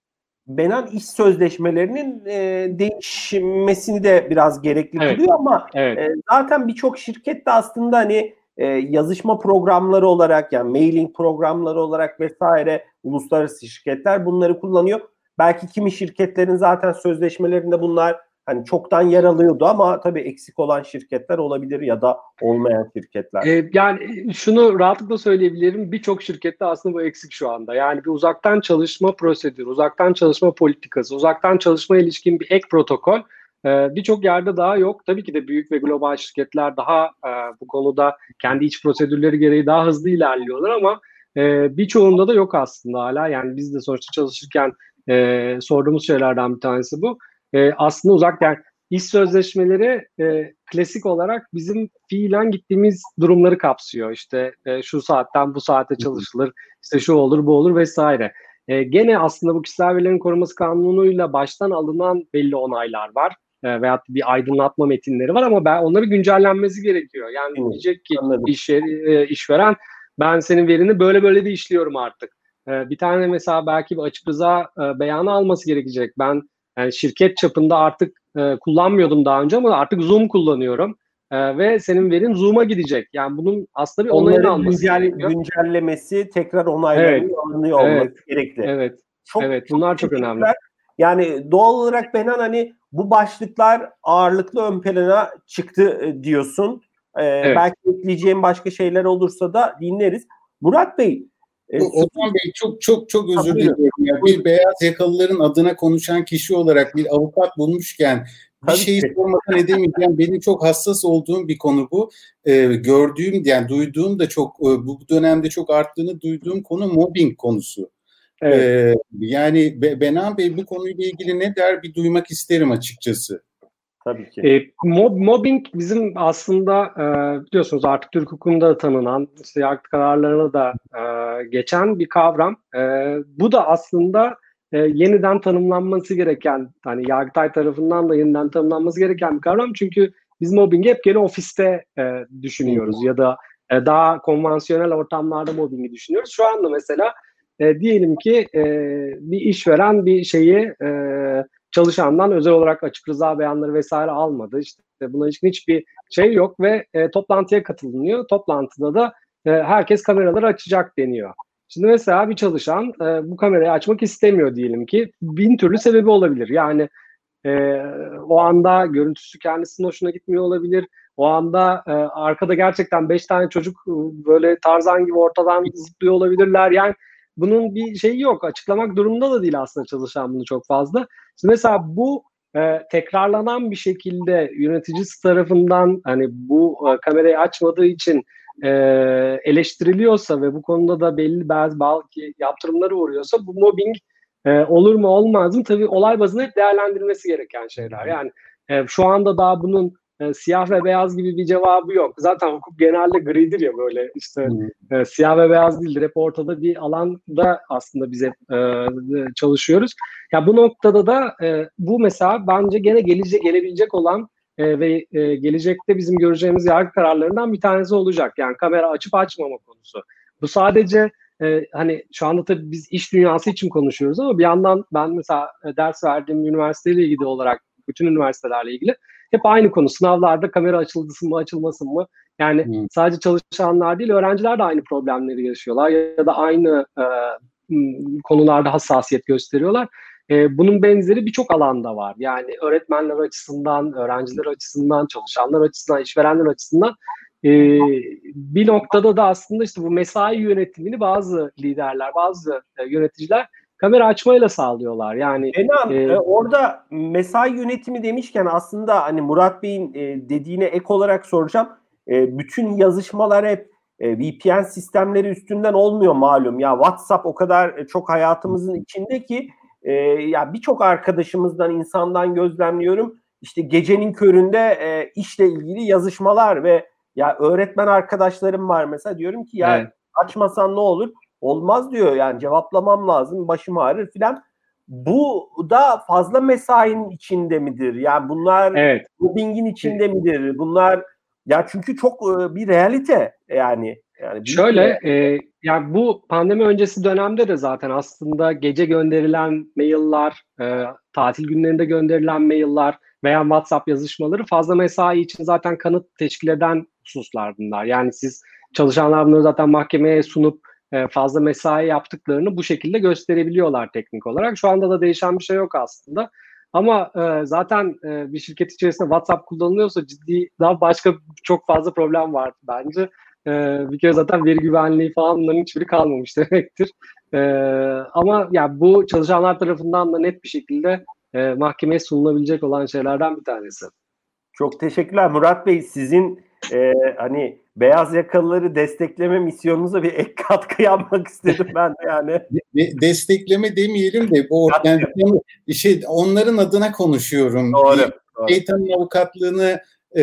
Benan iş sözleşmelerinin e, değişmesini de biraz gerekli evet. kılıyor ama evet. e, zaten birçok şirket de aslında hani e, yazışma programları olarak yani mailing programları olarak vesaire uluslararası şirketler bunları kullanıyor. Belki kimi şirketlerin zaten sözleşmelerinde bunlar hani çoktan yer alıyordu ama tabii eksik olan şirketler olabilir ya da olmayan şirketler. Ee, yani şunu rahatlıkla söyleyebilirim. Birçok şirkette aslında bu eksik şu anda. Yani bir uzaktan çalışma prosedürü, uzaktan çalışma politikası, uzaktan çalışma ilişkin bir ek protokol e, birçok yerde daha yok. Tabii ki de büyük ve global şirketler daha e, bu konuda kendi iç prosedürleri gereği daha hızlı ilerliyorlar ama e, birçoğunda da yok aslında hala. Yani biz de sonuçta çalışırken e, sorduğumuz şeylerden bir tanesi bu. Aslında uzak yani iş sözleşmeleri klasik olarak bizim fiilen gittiğimiz durumları kapsıyor. İşte şu saatten bu saate çalışılır, işte şu olur bu olur vesaire. E, gene aslında bu kişisel verilerin koruması kanunuyla baştan alınan belli onaylar var e, veyahut bir aydınlatma metinleri var ama ben onları güncellenmesi gerekiyor. Yani hmm, diyecek ki iş, e, işveren ben senin verini böyle böyle de işliyorum artık. E, bir tane mesela belki bir açık rıza e, beyanı alması gerekecek. Ben yani şirket çapında artık e, kullanmıyordum daha önce ama artık Zoom kullanıyorum. E, ve senin verin Zoom'a gidecek. Yani bunun aslında bir onayını alması güncel, gerekiyor. güncellemesi, tekrar onaylanıyor evet. alınıyor evet. olması gerekli. Evet. Çok, evet, bunlar çok, çok önemli. Yani doğal olarak Benan hani bu başlıklar ağırlıklı ön plana çıktı e, diyorsun. Ee, evet. Belki ekleyeceğim başka şeyler olursa da dinleriz. Murat Bey, E, Osman Bey çok çok çok özür diliyorum. Ya. Bir beyaz yakalıların adına konuşan kişi olarak bir avukat bulmuşken bir Tabii şeyi ki. sormadan edemeyeceğim. Benim çok hassas olduğum bir konu bu. Ee, gördüğüm yani duyduğum da çok e, bu dönemde çok arttığını duyduğum konu mobbing konusu. Evet. Ee, yani Benan Bey bu konuyla ilgili ne der bir duymak isterim açıkçası. Tabii ki. E, mob, mobbing bizim aslında e, biliyorsunuz artık Türk hukukunda tanınan, işte yargı kararlarına da e, geçen bir kavram. E, bu da aslında e, yeniden tanımlanması gereken, hani Yargıtay tarafından da yeniden tanımlanması gereken bir kavram. Çünkü biz mobbingi hep gene ofiste e, düşünüyoruz ya da e, daha konvansiyonel ortamlarda mobbingi düşünüyoruz. Şu anda mesela e, diyelim ki e, bir işveren bir şeyi e, çalışandan özel olarak açık rıza beyanları vesaire almadı. İşte buna ilişkin hiçbir şey yok ve e, toplantıya katılınıyor. Toplantıda da e, herkes kameraları açacak deniyor. Şimdi mesela bir çalışan e, bu kamerayı açmak istemiyor diyelim ki bin türlü sebebi olabilir. Yani e, o anda görüntüsü kendisinin hoşuna gitmiyor olabilir. O anda e, arkada gerçekten beş tane çocuk e, böyle tarzan gibi ortadan zıplıyor olabilirler. Yani bunun bir şeyi yok. Açıklamak durumunda da değil aslında çalışan bunu çok fazla. Şimdi mesela bu e, tekrarlanan bir şekilde yöneticisi tarafından hani bu e, kamerayı açmadığı için e, eleştiriliyorsa ve bu konuda da belli bazı belki yaptırımları uğruyorsa bu mobbing e, olur mu olmaz mı? Tabii olay bazında hep değerlendirilmesi gereken şeyler. Yani e, şu anda daha bunun e, siyah ve beyaz gibi bir cevabı yok. Zaten hukuk genelde gridir ya böyle işte hmm. e, siyah ve beyaz değildir. Hep ortada bir alanda aslında bize e, çalışıyoruz. Ya bu noktada da e, bu mesela bence gene gelecek gelebilecek olan e, ve e, gelecekte bizim göreceğimiz yargı kararlarından bir tanesi olacak. Yani kamera açıp açmama konusu. Bu sadece e, hani şu anda tabii biz iş dünyası için konuşuyoruz ama bir yandan ben mesela e, ders verdiğim üniversiteyle ilgili olarak bütün üniversitelerle ilgili hep aynı konu. Sınavlarda kamera açılsın mı açılmasın mı? Yani hmm. sadece çalışanlar değil öğrenciler de aynı problemleri yaşıyorlar ya da aynı e, konularda hassasiyet gösteriyorlar. E, bunun benzeri birçok alanda var. Yani öğretmenler açısından, öğrenciler açısından, çalışanlar açısından, işverenler açısından e, bir noktada da aslında işte bu mesai yönetimini bazı liderler, bazı e, yöneticiler kamera açmayla sağlıyorlar. Yani Enan, e, e, orada mesai yönetimi demişken aslında hani Murat Bey'in e, dediğine ek olarak soracağım. E, bütün yazışmalar hep e, VPN sistemleri üstünden olmuyor malum. Ya WhatsApp o kadar e, çok hayatımızın içinde ki e, ya birçok arkadaşımızdan, insandan gözlemliyorum. İşte gecenin köründe e, işle ilgili yazışmalar ve ya öğretmen arkadaşlarım var mesela diyorum ki ya evet. açmasan ne olur? Olmaz diyor yani cevaplamam lazım başım ağrır filan. Bu da fazla mesainin içinde midir? Yani bunlar evet. mobbingin içinde midir? Bunlar ya çünkü çok e, bir realite yani. Yani Şöyle e, yani bu pandemi öncesi dönemde de zaten aslında gece gönderilen mailler, e, tatil günlerinde gönderilen mailler veya WhatsApp yazışmaları fazla mesai için zaten kanıt teşkil eden hususlar bunlar. Yani siz çalışanlar bunları zaten mahkemeye sunup e, fazla mesai yaptıklarını bu şekilde gösterebiliyorlar teknik olarak. Şu anda da değişen bir şey yok aslında. Ama e, zaten e, bir şirket içerisinde WhatsApp kullanılıyorsa ciddi daha başka çok fazla problem var bence. E, bir kere zaten veri güvenliği falan bunların hiçbiri kalmamış demektir. E, ama ya yani bu çalışanlar tarafından da net bir şekilde e, mahkemeye sunulabilecek olan şeylerden bir tanesi. Çok teşekkürler Murat Bey. Sizin e, hani beyaz yakalıları destekleme misyonunuza bir ek katkı yapmak istedim ben de yani. De, destekleme demeyelim de bu yani, şey, onların adına konuşuyorum. Doğru. doğru. Şeytanın avukatlığını e,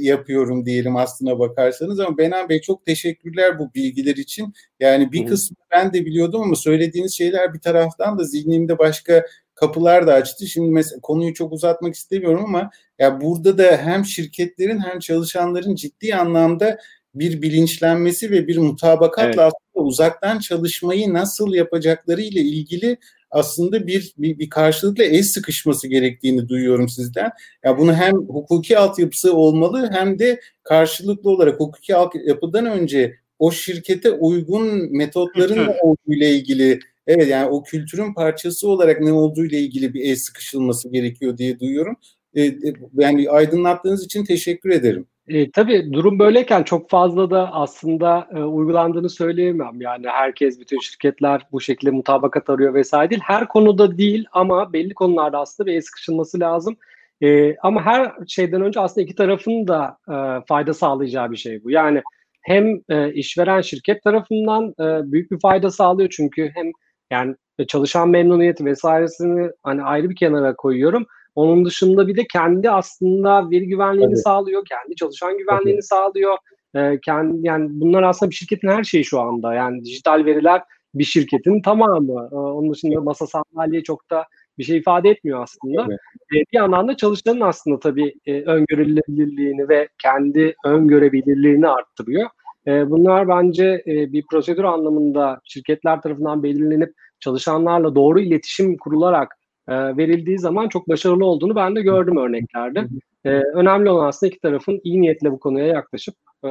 yapıyorum diyelim aslına bakarsanız ama Benan Bey çok teşekkürler bu bilgiler için. Yani bir kısmı ben de biliyordum ama söylediğiniz şeyler bir taraftan da zihnimde başka kapılar da açtı. Şimdi mesela konuyu çok uzatmak istemiyorum ama ya burada da hem şirketlerin hem çalışanların ciddi anlamda bir bilinçlenmesi ve bir mutabakatla evet. aslında uzaktan çalışmayı nasıl yapacakları ile ilgili aslında bir, bir bir karşılıklı el sıkışması gerektiğini duyuyorum sizden. Ya bunu hem hukuki altyapısı olmalı hem de karşılıklı olarak hukuki altyapıdan önce o şirkete uygun metotların olduğu ile ilgili Evet yani o kültürün parçası olarak ne olduğu ile ilgili bir el sıkışılması gerekiyor diye duyuyorum. Ee, yani aydınlattığınız için teşekkür ederim. E, tabii durum böyleyken çok fazla da aslında e, uygulandığını söyleyemem. Yani herkes, bütün şirketler bu şekilde mutabakat arıyor vesaire değil. Her konuda değil ama belli konularda aslında bir el sıkışılması lazım. E, ama her şeyden önce aslında iki tarafın da e, fayda sağlayacağı bir şey bu. Yani hem e, işveren şirket tarafından e, büyük bir fayda sağlıyor çünkü hem yani çalışan memnuniyeti vesairesini hani ayrı bir kenara koyuyorum. Onun dışında bir de kendi aslında veri güvenliğini Tabii. sağlıyor, kendi çalışan güvenliğini Tabii. sağlıyor. E, kendi yani bunlar aslında bir şirketin her şeyi şu anda. Yani dijital veriler bir şirketin tamamı. E, onun dışında masa sandalye çok da bir şey ifade etmiyor aslında. Evet. E, bir yandan da çalışanın aslında tabii e, öngörülebilirliğini ve kendi öngörebilirliğini arttırıyor. E, bunlar bence e, bir prosedür anlamında şirketler tarafından belirlenip çalışanlarla doğru iletişim kurularak e, verildiği zaman çok başarılı olduğunu ben de gördüm örneklerde. E, önemli olan aslında iki tarafın iyi niyetle bu konuya yaklaşıp e,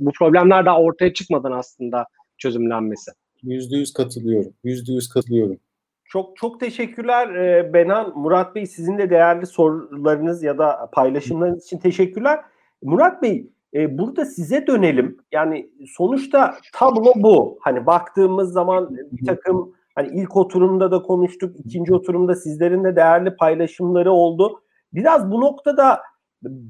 bu problemler daha ortaya çıkmadan aslında çözümlenmesi. Yüzde yüz katılıyorum. Yüzde yüz katılıyorum. Çok çok teşekkürler Benan. Murat Bey sizin de değerli sorularınız ya da paylaşımlarınız için teşekkürler. Murat Bey e, burada size dönelim. Yani sonuçta tablo bu. Hani baktığımız zaman bir takım hani ilk oturumda da konuştuk. ikinci oturumda sizlerin de değerli paylaşımları oldu. Biraz bu noktada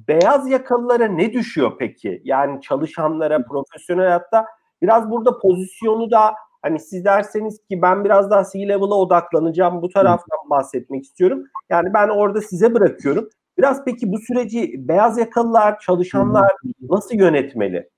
beyaz yakalılara ne düşüyor peki? Yani çalışanlara, profesyonel hayatta biraz burada pozisyonu da Hani siz derseniz ki ben biraz daha C-level'a odaklanacağım bu taraftan bahsetmek istiyorum. Yani ben orada size bırakıyorum. Biraz peki bu süreci beyaz yakalılar, çalışanlar nasıl yönetmeli?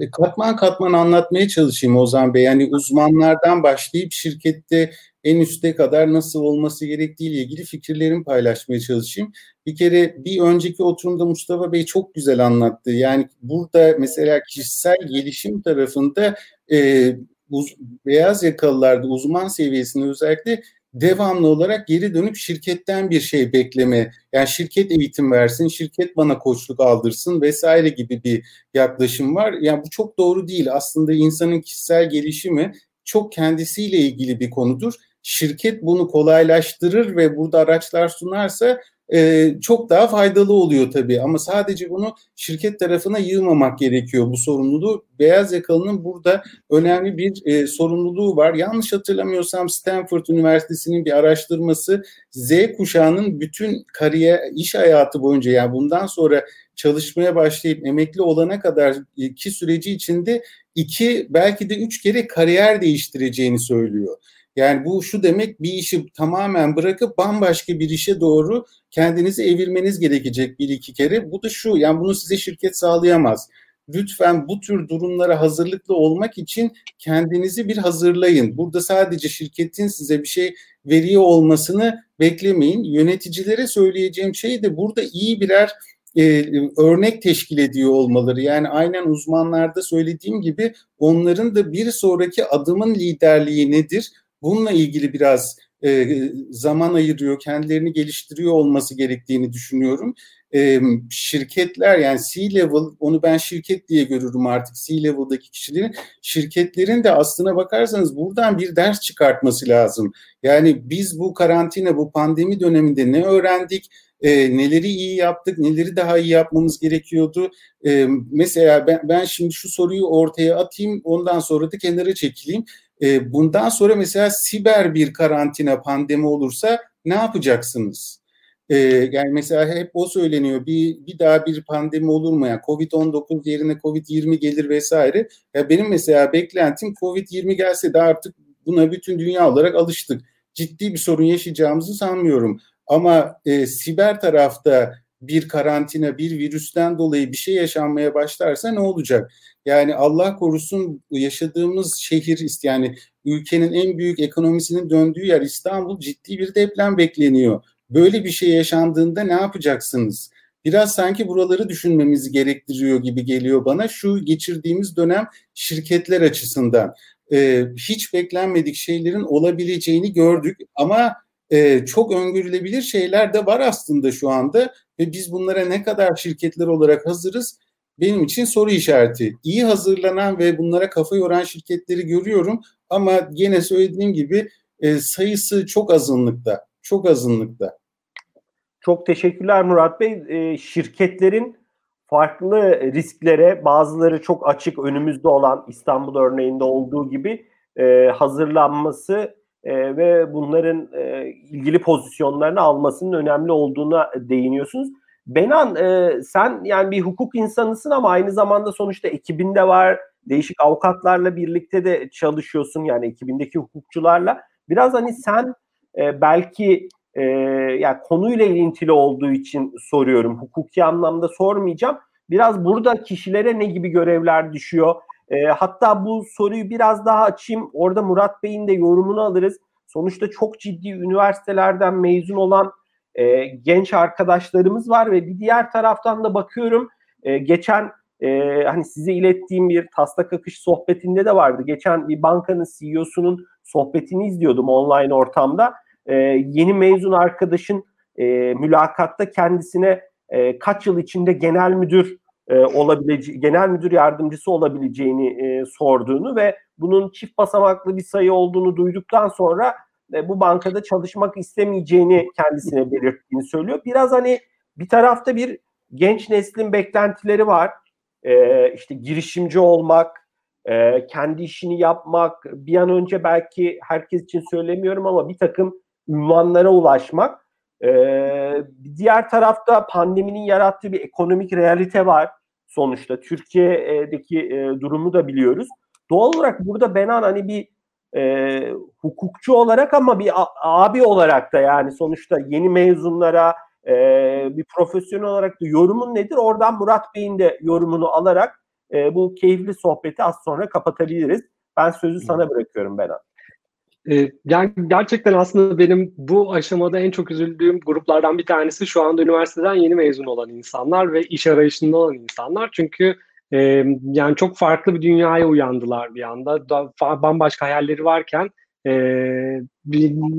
E, katman katman anlatmaya çalışayım Ozan Bey. Yani uzmanlardan başlayıp şirkette en üste kadar nasıl olması gerektiği ile ilgili fikirlerimi paylaşmaya çalışayım. Bir kere bir önceki oturumda Mustafa Bey çok güzel anlattı. Yani burada mesela kişisel gelişim tarafında e, uz, beyaz yakalılarda uzman seviyesinde özellikle devamlı olarak geri dönüp şirketten bir şey bekleme. Yani şirket eğitim versin, şirket bana koçluk aldırsın vesaire gibi bir yaklaşım var. Yani bu çok doğru değil. Aslında insanın kişisel gelişimi çok kendisiyle ilgili bir konudur. Şirket bunu kolaylaştırır ve burada araçlar sunarsa e, çok daha faydalı oluyor tabii. Ama sadece bunu şirket tarafına yığmamak gerekiyor bu sorumluluğu. Beyaz yakalının burada önemli bir e, sorumluluğu var. Yanlış hatırlamıyorsam Stanford Üniversitesi'nin bir araştırması Z kuşağının bütün kariyer, iş hayatı boyunca yani bundan sonra çalışmaya başlayıp emekli olana kadar ki süreci içinde iki belki de üç kere kariyer değiştireceğini söylüyor. Yani bu şu demek bir işi tamamen bırakıp bambaşka bir işe doğru kendinizi evirmeniz gerekecek bir iki kere. Bu da şu yani bunu size şirket sağlayamaz. Lütfen bu tür durumlara hazırlıklı olmak için kendinizi bir hazırlayın. Burada sadece şirketin size bir şey veriyor olmasını beklemeyin. Yöneticilere söyleyeceğim şey de burada iyi birer e, örnek teşkil ediyor olmaları. Yani aynen uzmanlarda söylediğim gibi onların da bir sonraki adımın liderliği nedir? Bununla ilgili biraz e, zaman ayırıyor, kendilerini geliştiriyor olması gerektiğini düşünüyorum. E, şirketler yani C-level, onu ben şirket diye görürüm artık C-level'daki kişilerin. Şirketlerin de aslına bakarsanız buradan bir ders çıkartması lazım. Yani biz bu karantina, bu pandemi döneminde ne öğrendik? e, neleri iyi yaptık, neleri daha iyi yapmamız gerekiyordu. E, mesela ben, ben şimdi şu soruyu ortaya atayım, ondan sonra da kenara çekileyim. E, bundan sonra mesela siber bir karantina pandemi olursa ne yapacaksınız? E, yani mesela hep o söyleniyor. Bir, bir daha bir pandemi olur mu? Yani Covid-19 yerine Covid-20 gelir vesaire. Ya benim mesela beklentim Covid-20 gelse de artık buna bütün dünya olarak alıştık. Ciddi bir sorun yaşayacağımızı sanmıyorum. Ama e, siber tarafta bir karantina, bir virüsten dolayı bir şey yaşanmaya başlarsa ne olacak? Yani Allah korusun yaşadığımız şehir yani ülkenin en büyük ekonomisinin döndüğü yer İstanbul ciddi bir deprem bekleniyor. Böyle bir şey yaşandığında ne yapacaksınız? Biraz sanki buraları düşünmemizi gerektiriyor gibi geliyor bana. Şu geçirdiğimiz dönem şirketler açısından e, hiç beklenmedik şeylerin olabileceğini gördük ama e, çok öngörülebilir şeyler de var aslında şu anda ve biz bunlara ne kadar şirketler olarak hazırız benim için soru işareti. İyi hazırlanan ve bunlara kafa yoran şirketleri görüyorum ama yine söylediğim gibi e, sayısı çok azınlıkta. Çok azınlıkta. Çok teşekkürler Murat Bey. E, şirketlerin farklı risklere bazıları çok açık önümüzde olan İstanbul örneğinde olduğu gibi e, hazırlanması e, ve bunların e, ilgili pozisyonlarını almasının önemli olduğuna değiniyorsunuz. Benan e, sen yani bir hukuk insanısın ama aynı zamanda sonuçta ekibinde var. Değişik avukatlarla birlikte de çalışıyorsun yani ekibindeki hukukçularla. Biraz hani sen e, belki e, yani konuyla ilintili olduğu için soruyorum. Hukuki anlamda sormayacağım. Biraz burada kişilere ne gibi görevler düşüyor? E, hatta bu soruyu biraz daha açayım. Orada Murat Bey'in de yorumunu alırız. Sonuçta çok ciddi üniversitelerden mezun olan e, genç arkadaşlarımız var ve bir diğer taraftan da bakıyorum e, geçen e, hani size ilettiğim bir taslak akış sohbetinde de vardı. Geçen bir bankanın CEO'sunun sohbetini izliyordum online ortamda. E, yeni mezun arkadaşın e, mülakatta kendisine e, kaç yıl içinde genel müdür e, olabileceği, genel müdür yardımcısı olabileceğini e, sorduğunu ve bunun çift basamaklı bir sayı olduğunu duyduktan sonra e, bu bankada çalışmak istemeyeceğini kendisine belirttiğini söylüyor. Biraz hani bir tarafta bir genç neslin beklentileri var. E, işte girişimci olmak, e, kendi işini yapmak, bir an önce belki herkes için söylemiyorum ama bir takım ünvanlara ulaşmak. Ee, diğer tarafta pandeminin yarattığı bir ekonomik realite var sonuçta. Türkiye'deki e, durumu da biliyoruz. Doğal olarak burada Benan hani bir e, hukukçu olarak ama bir abi olarak da yani sonuçta yeni mezunlara e, bir profesyonel olarak da yorumun nedir? Oradan Murat Bey'in de yorumunu alarak e, bu keyifli sohbeti az sonra kapatabiliriz. Ben sözü sana bırakıyorum Benan. Ee, yani gerçekten aslında benim bu aşamada en çok üzüldüğüm gruplardan bir tanesi şu anda üniversiteden yeni mezun olan insanlar ve iş arayışında olan insanlar. Çünkü e, yani çok farklı bir dünyaya uyandılar bir anda. Da, bambaşka hayalleri varken e,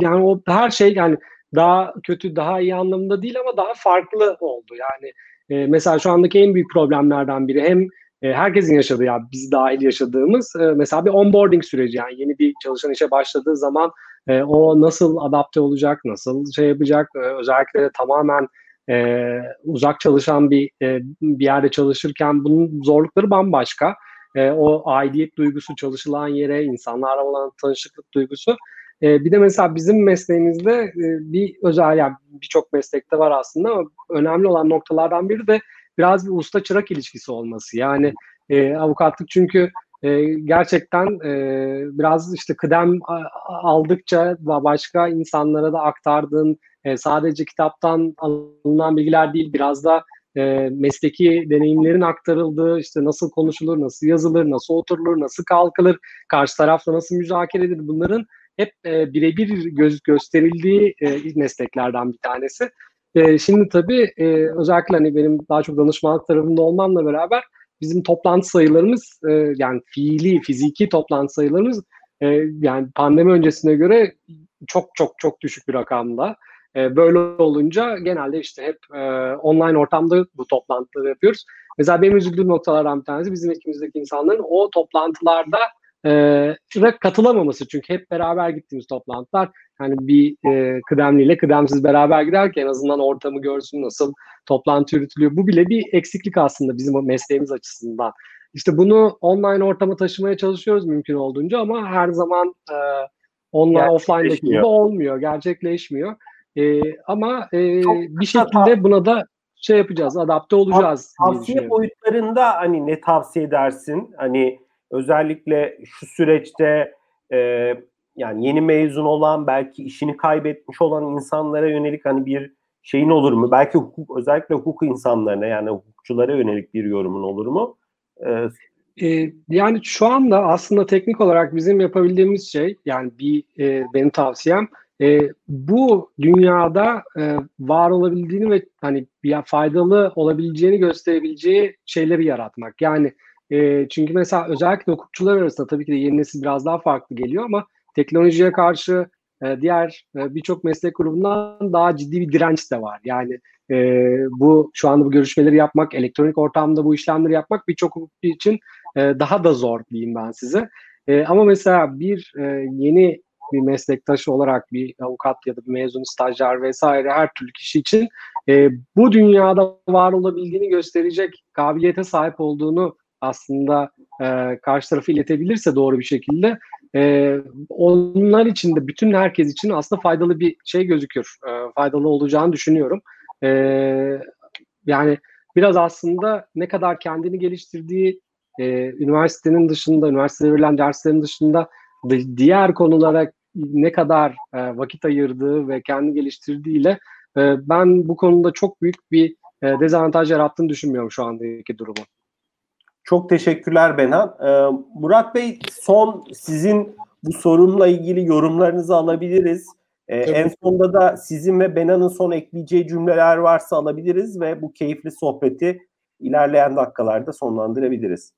yani o her şey yani daha kötü, daha iyi anlamında değil ama daha farklı oldu. Yani e, mesela şu andaki en büyük problemlerden biri hem e, herkesin yaşadığı ya biz dahil yaşadığımız e, mesela bir onboarding süreci yani yeni bir çalışan işe başladığı zaman e, o nasıl adapte olacak, nasıl şey yapacak, e, özellikle de tamamen e, uzak çalışan bir e, bir yerde çalışırken bunun zorlukları bambaşka. E, o aidiyet duygusu, çalışılan yere, insanlarla olan tanışıklık duygusu. E, bir de mesela bizim mesleğimizde e, bir özel, yani birçok meslekte var aslında ama önemli olan noktalardan biri de biraz bir usta çırak ilişkisi olması. Yani e, avukatlık çünkü e, gerçekten e, biraz işte kıdem aldıkça başka insanlara da aktardığın e, sadece kitaptan alınan bilgiler değil biraz da e, mesleki deneyimlerin aktarıldığı işte nasıl konuşulur, nasıl yazılır, nasıl oturulur, nasıl kalkılır, karşı tarafla nasıl müzakere edilir bunların hep e, birebir göz, gösterildiği e, mesleklerden bir tanesi. E, şimdi tabii e, özellikle hani benim daha çok danışmanlık tarafında olmamla beraber bizim toplantı sayılarımız e, yani fiili, fiziki toplantı sayılarımız e, yani pandemi öncesine göre çok çok çok düşük bir rakamda. E, böyle olunca genelde işte hep e, online ortamda bu toplantıları yapıyoruz. Mesela benim üzüldüğüm noktalardan bir tanesi bizim ekibimizdeki insanların o toplantılarda e, katılamaması. Çünkü hep beraber gittiğimiz toplantılar hani bir e, kıdemliyle kıdemsiz beraber giderken en azından ortamı görsün nasıl toplantı yürütülüyor. Bu bile bir eksiklik aslında bizim mesleğimiz açısından. İşte bunu online ortama taşımaya çalışıyoruz mümkün olduğunca ama her zaman e, online offline'daki gibi olmuyor, gerçekleşmiyor. E, ama e, bir şekilde buna da şey yapacağız, adapte olacağız. Tavsiye boyutlarında hani ne tavsiye edersin? Hani özellikle şu süreçte e, yani yeni mezun olan belki işini kaybetmiş olan insanlara yönelik hani bir şeyin olur mu? Belki hukuk özellikle hukuk insanlarına yani hukukçulara yönelik bir yorumun olur mu? Ee, e, yani şu anda aslında teknik olarak bizim yapabildiğimiz şey yani bir e, benim tavsiyem e, bu dünyada e, var olabildiğini ve hani bir faydalı olabileceğini gösterebileceği şeyleri yaratmak. Yani e, çünkü mesela özellikle hukukçular arasında tabii ki de yeni nesil biraz daha farklı geliyor ama teknolojiye karşı e, diğer e, birçok meslek grubundan daha ciddi bir direnç de var. Yani e, bu şu anda bu görüşmeleri yapmak, elektronik ortamda bu işlemleri yapmak birçok hukukçu için e, daha da zor diyeyim ben size. E, ama mesela bir e, yeni bir meslektaş olarak bir avukat ya da bir mezun stajyer vesaire her türlü kişi için e, bu dünyada var olabildiğini gösterecek kabiliyete sahip olduğunu aslında e, karşı tarafı iletebilirse doğru bir şekilde e, onlar için de bütün herkes için aslında faydalı bir şey gözüküyor. E, faydalı olacağını düşünüyorum. E, yani biraz aslında ne kadar kendini geliştirdiği e, üniversitenin dışında, üniversitede verilen derslerin dışında diğer konulara ne kadar e, vakit ayırdığı ve kendi geliştirdiğiyle e, ben bu konuda çok büyük bir e, dezavantaj yarattığını düşünmüyorum şu andaki durumu. Çok teşekkürler Benan. Ee, Murat Bey son sizin bu sorunla ilgili yorumlarınızı alabiliriz. Ee, en sonunda da sizin ve Benan'ın son ekleyeceği cümleler varsa alabiliriz ve bu keyifli sohbeti ilerleyen dakikalarda sonlandırabiliriz.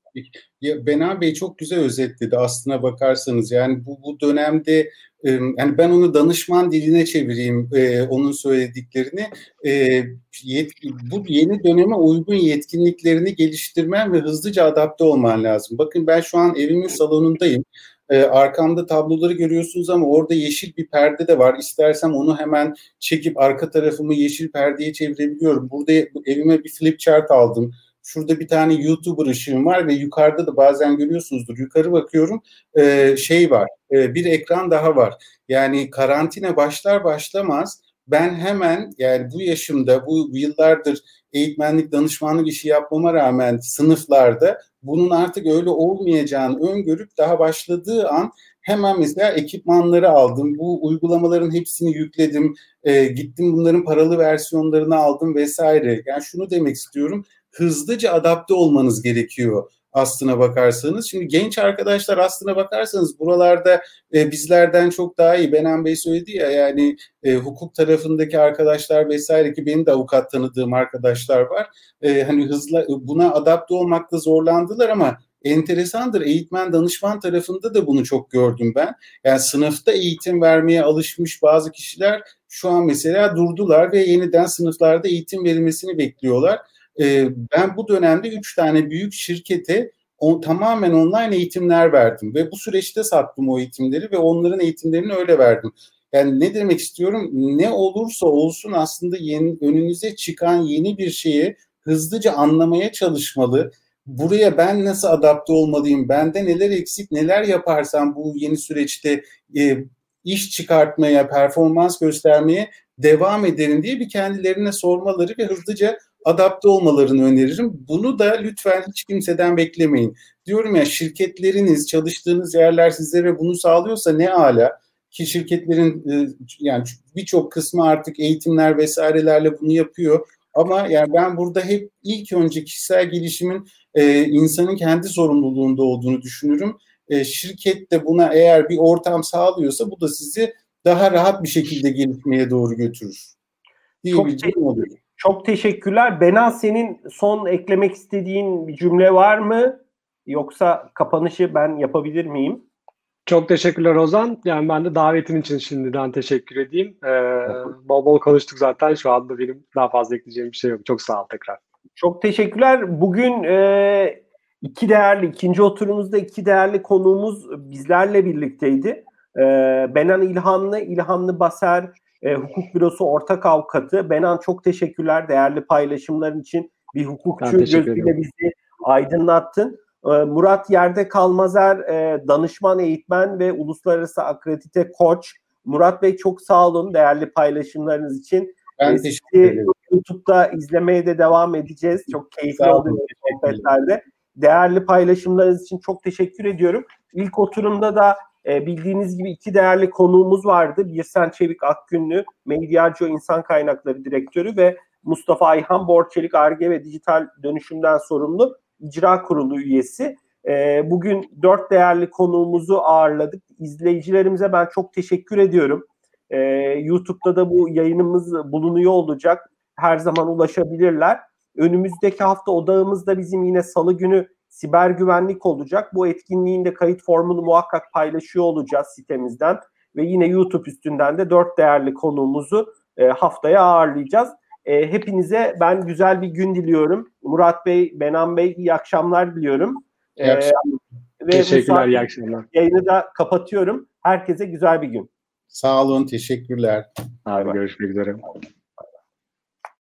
Ya Benan Bey çok güzel özetledi aslına bakarsanız. Yani bu, bu dönemde yani ben onu danışman diline çevireyim e, onun söylediklerini. E, yet, bu yeni döneme uygun yetkinliklerini geliştirmen ve hızlıca adapte olman lazım. Bakın ben şu an evimin salonundayım. E, arkamda tabloları görüyorsunuz ama orada yeşil bir perde de var. İstersem onu hemen çekip arka tarafımı yeşil perdeye çevirebiliyorum. Burada evime bir flip chart aldım. Şurada bir tane YouTuber ışığım var ve yukarıda da bazen görüyorsunuzdur. Yukarı bakıyorum e, şey var. E, bir ekran daha var. Yani karantina başlar başlamaz ben hemen yani bu yaşımda bu yıllardır eğitmenlik danışmanlık işi yapmama rağmen sınıflarda bunun artık öyle olmayacağını öngörüp daha başladığı an hemen mesela ekipmanları aldım. Bu uygulamaların hepsini yükledim. E, gittim bunların paralı versiyonlarını aldım vesaire. Yani şunu demek istiyorum. Hızlıca adapte olmanız gerekiyor aslına bakarsanız. Şimdi genç arkadaşlar aslına bakarsanız buralarda e, bizlerden çok daha iyi. Benan Bey söyledi ya yani e, hukuk tarafındaki arkadaşlar vesaire ki benim de avukat tanıdığım arkadaşlar var. E, hani hızla buna adapte olmakta zorlandılar ama enteresandır. Eğitmen danışman tarafında da bunu çok gördüm ben. Yani sınıfta eğitim vermeye alışmış bazı kişiler şu an mesela durdular ve yeniden sınıflarda eğitim verilmesini bekliyorlar. Ee, ben bu dönemde üç tane büyük şirkete o, tamamen online eğitimler verdim ve bu süreçte sattım o eğitimleri ve onların eğitimlerini öyle verdim. Yani ne demek istiyorum? Ne olursa olsun aslında yeni, önünüze çıkan yeni bir şeyi hızlıca anlamaya çalışmalı. Buraya ben nasıl adapte olmalıyım? Bende neler eksik, neler yaparsam bu yeni süreçte e, iş çıkartmaya, performans göstermeye devam ederim diye bir kendilerine sormaları ve hızlıca adapte olmalarını öneririm. Bunu da lütfen hiç kimseden beklemeyin. Diyorum ya şirketleriniz, çalıştığınız yerler sizlere bunu sağlıyorsa ne ala ki şirketlerin e, yani birçok kısmı artık eğitimler vesairelerle bunu yapıyor. Ama yani ben burada hep ilk önce kişisel gelişimin e, insanın kendi sorumluluğunda olduğunu düşünürüm. E, şirket de buna eğer bir ortam sağlıyorsa bu da sizi daha rahat bir şekilde gelişmeye doğru götürür. Çok, te- çok teşekkürler. Benan senin son eklemek istediğin bir cümle var mı? Yoksa kapanışı ben yapabilir miyim? Çok teşekkürler Ozan. Yani ben de davetin için şimdiden teşekkür edeyim. Ee, bol bol konuştuk zaten. Şu anda benim daha fazla ekleyeceğim bir şey yok. Çok sağ ol tekrar. Çok teşekkürler. Bugün e, iki değerli, ikinci oturumuzda iki değerli konuğumuz bizlerle birlikteydi. E, Benan İlhanlı, İlhanlı Baser, e, hukuk bürosu ortak avukatı. Benan çok teşekkürler değerli paylaşımların için. Bir hukukçu gözüyle bizi aydınlattın. E, Murat Yerde Kalmazer e, danışman eğitmen ve uluslararası akredite koç. Murat Bey çok sağ olun değerli paylaşımlarınız için. Ben e, teşekkür ederim. YouTube'da izlemeye de devam edeceğiz. Çok keyifli oldu sohbetlerde. Değerli paylaşımlarınız için çok teşekkür ediyorum. İlk oturumda da e, bildiğiniz gibi iki değerli konuğumuz vardı. Birsen Çevik Akgünlü, Mediaco İnsan Kaynakları Direktörü ve Mustafa Ayhan Borçelik Arge ve Dijital Dönüşümden sorumlu icra kurulu üyesi. E, bugün dört değerli konuğumuzu ağırladık. İzleyicilerimize ben çok teşekkür ediyorum. E, YouTube'da da bu yayınımız bulunuyor olacak. Her zaman ulaşabilirler. Önümüzdeki hafta odağımızda bizim yine salı günü siber güvenlik olacak. Bu etkinliğin de kayıt formunu muhakkak paylaşıyor olacağız sitemizden ve yine YouTube üstünden de dört değerli konuğumuzu e, haftaya ağırlayacağız. E, hepinize ben güzel bir gün diliyorum. Murat Bey, Benan Bey iyi akşamlar diliyorum. İyi akşamlar. E, ve Teşekkürler, iyi akşamlar. Yayını da kapatıyorum. Herkese güzel bir gün. Sağ olun, teşekkürler. Abi görüşmek üzere.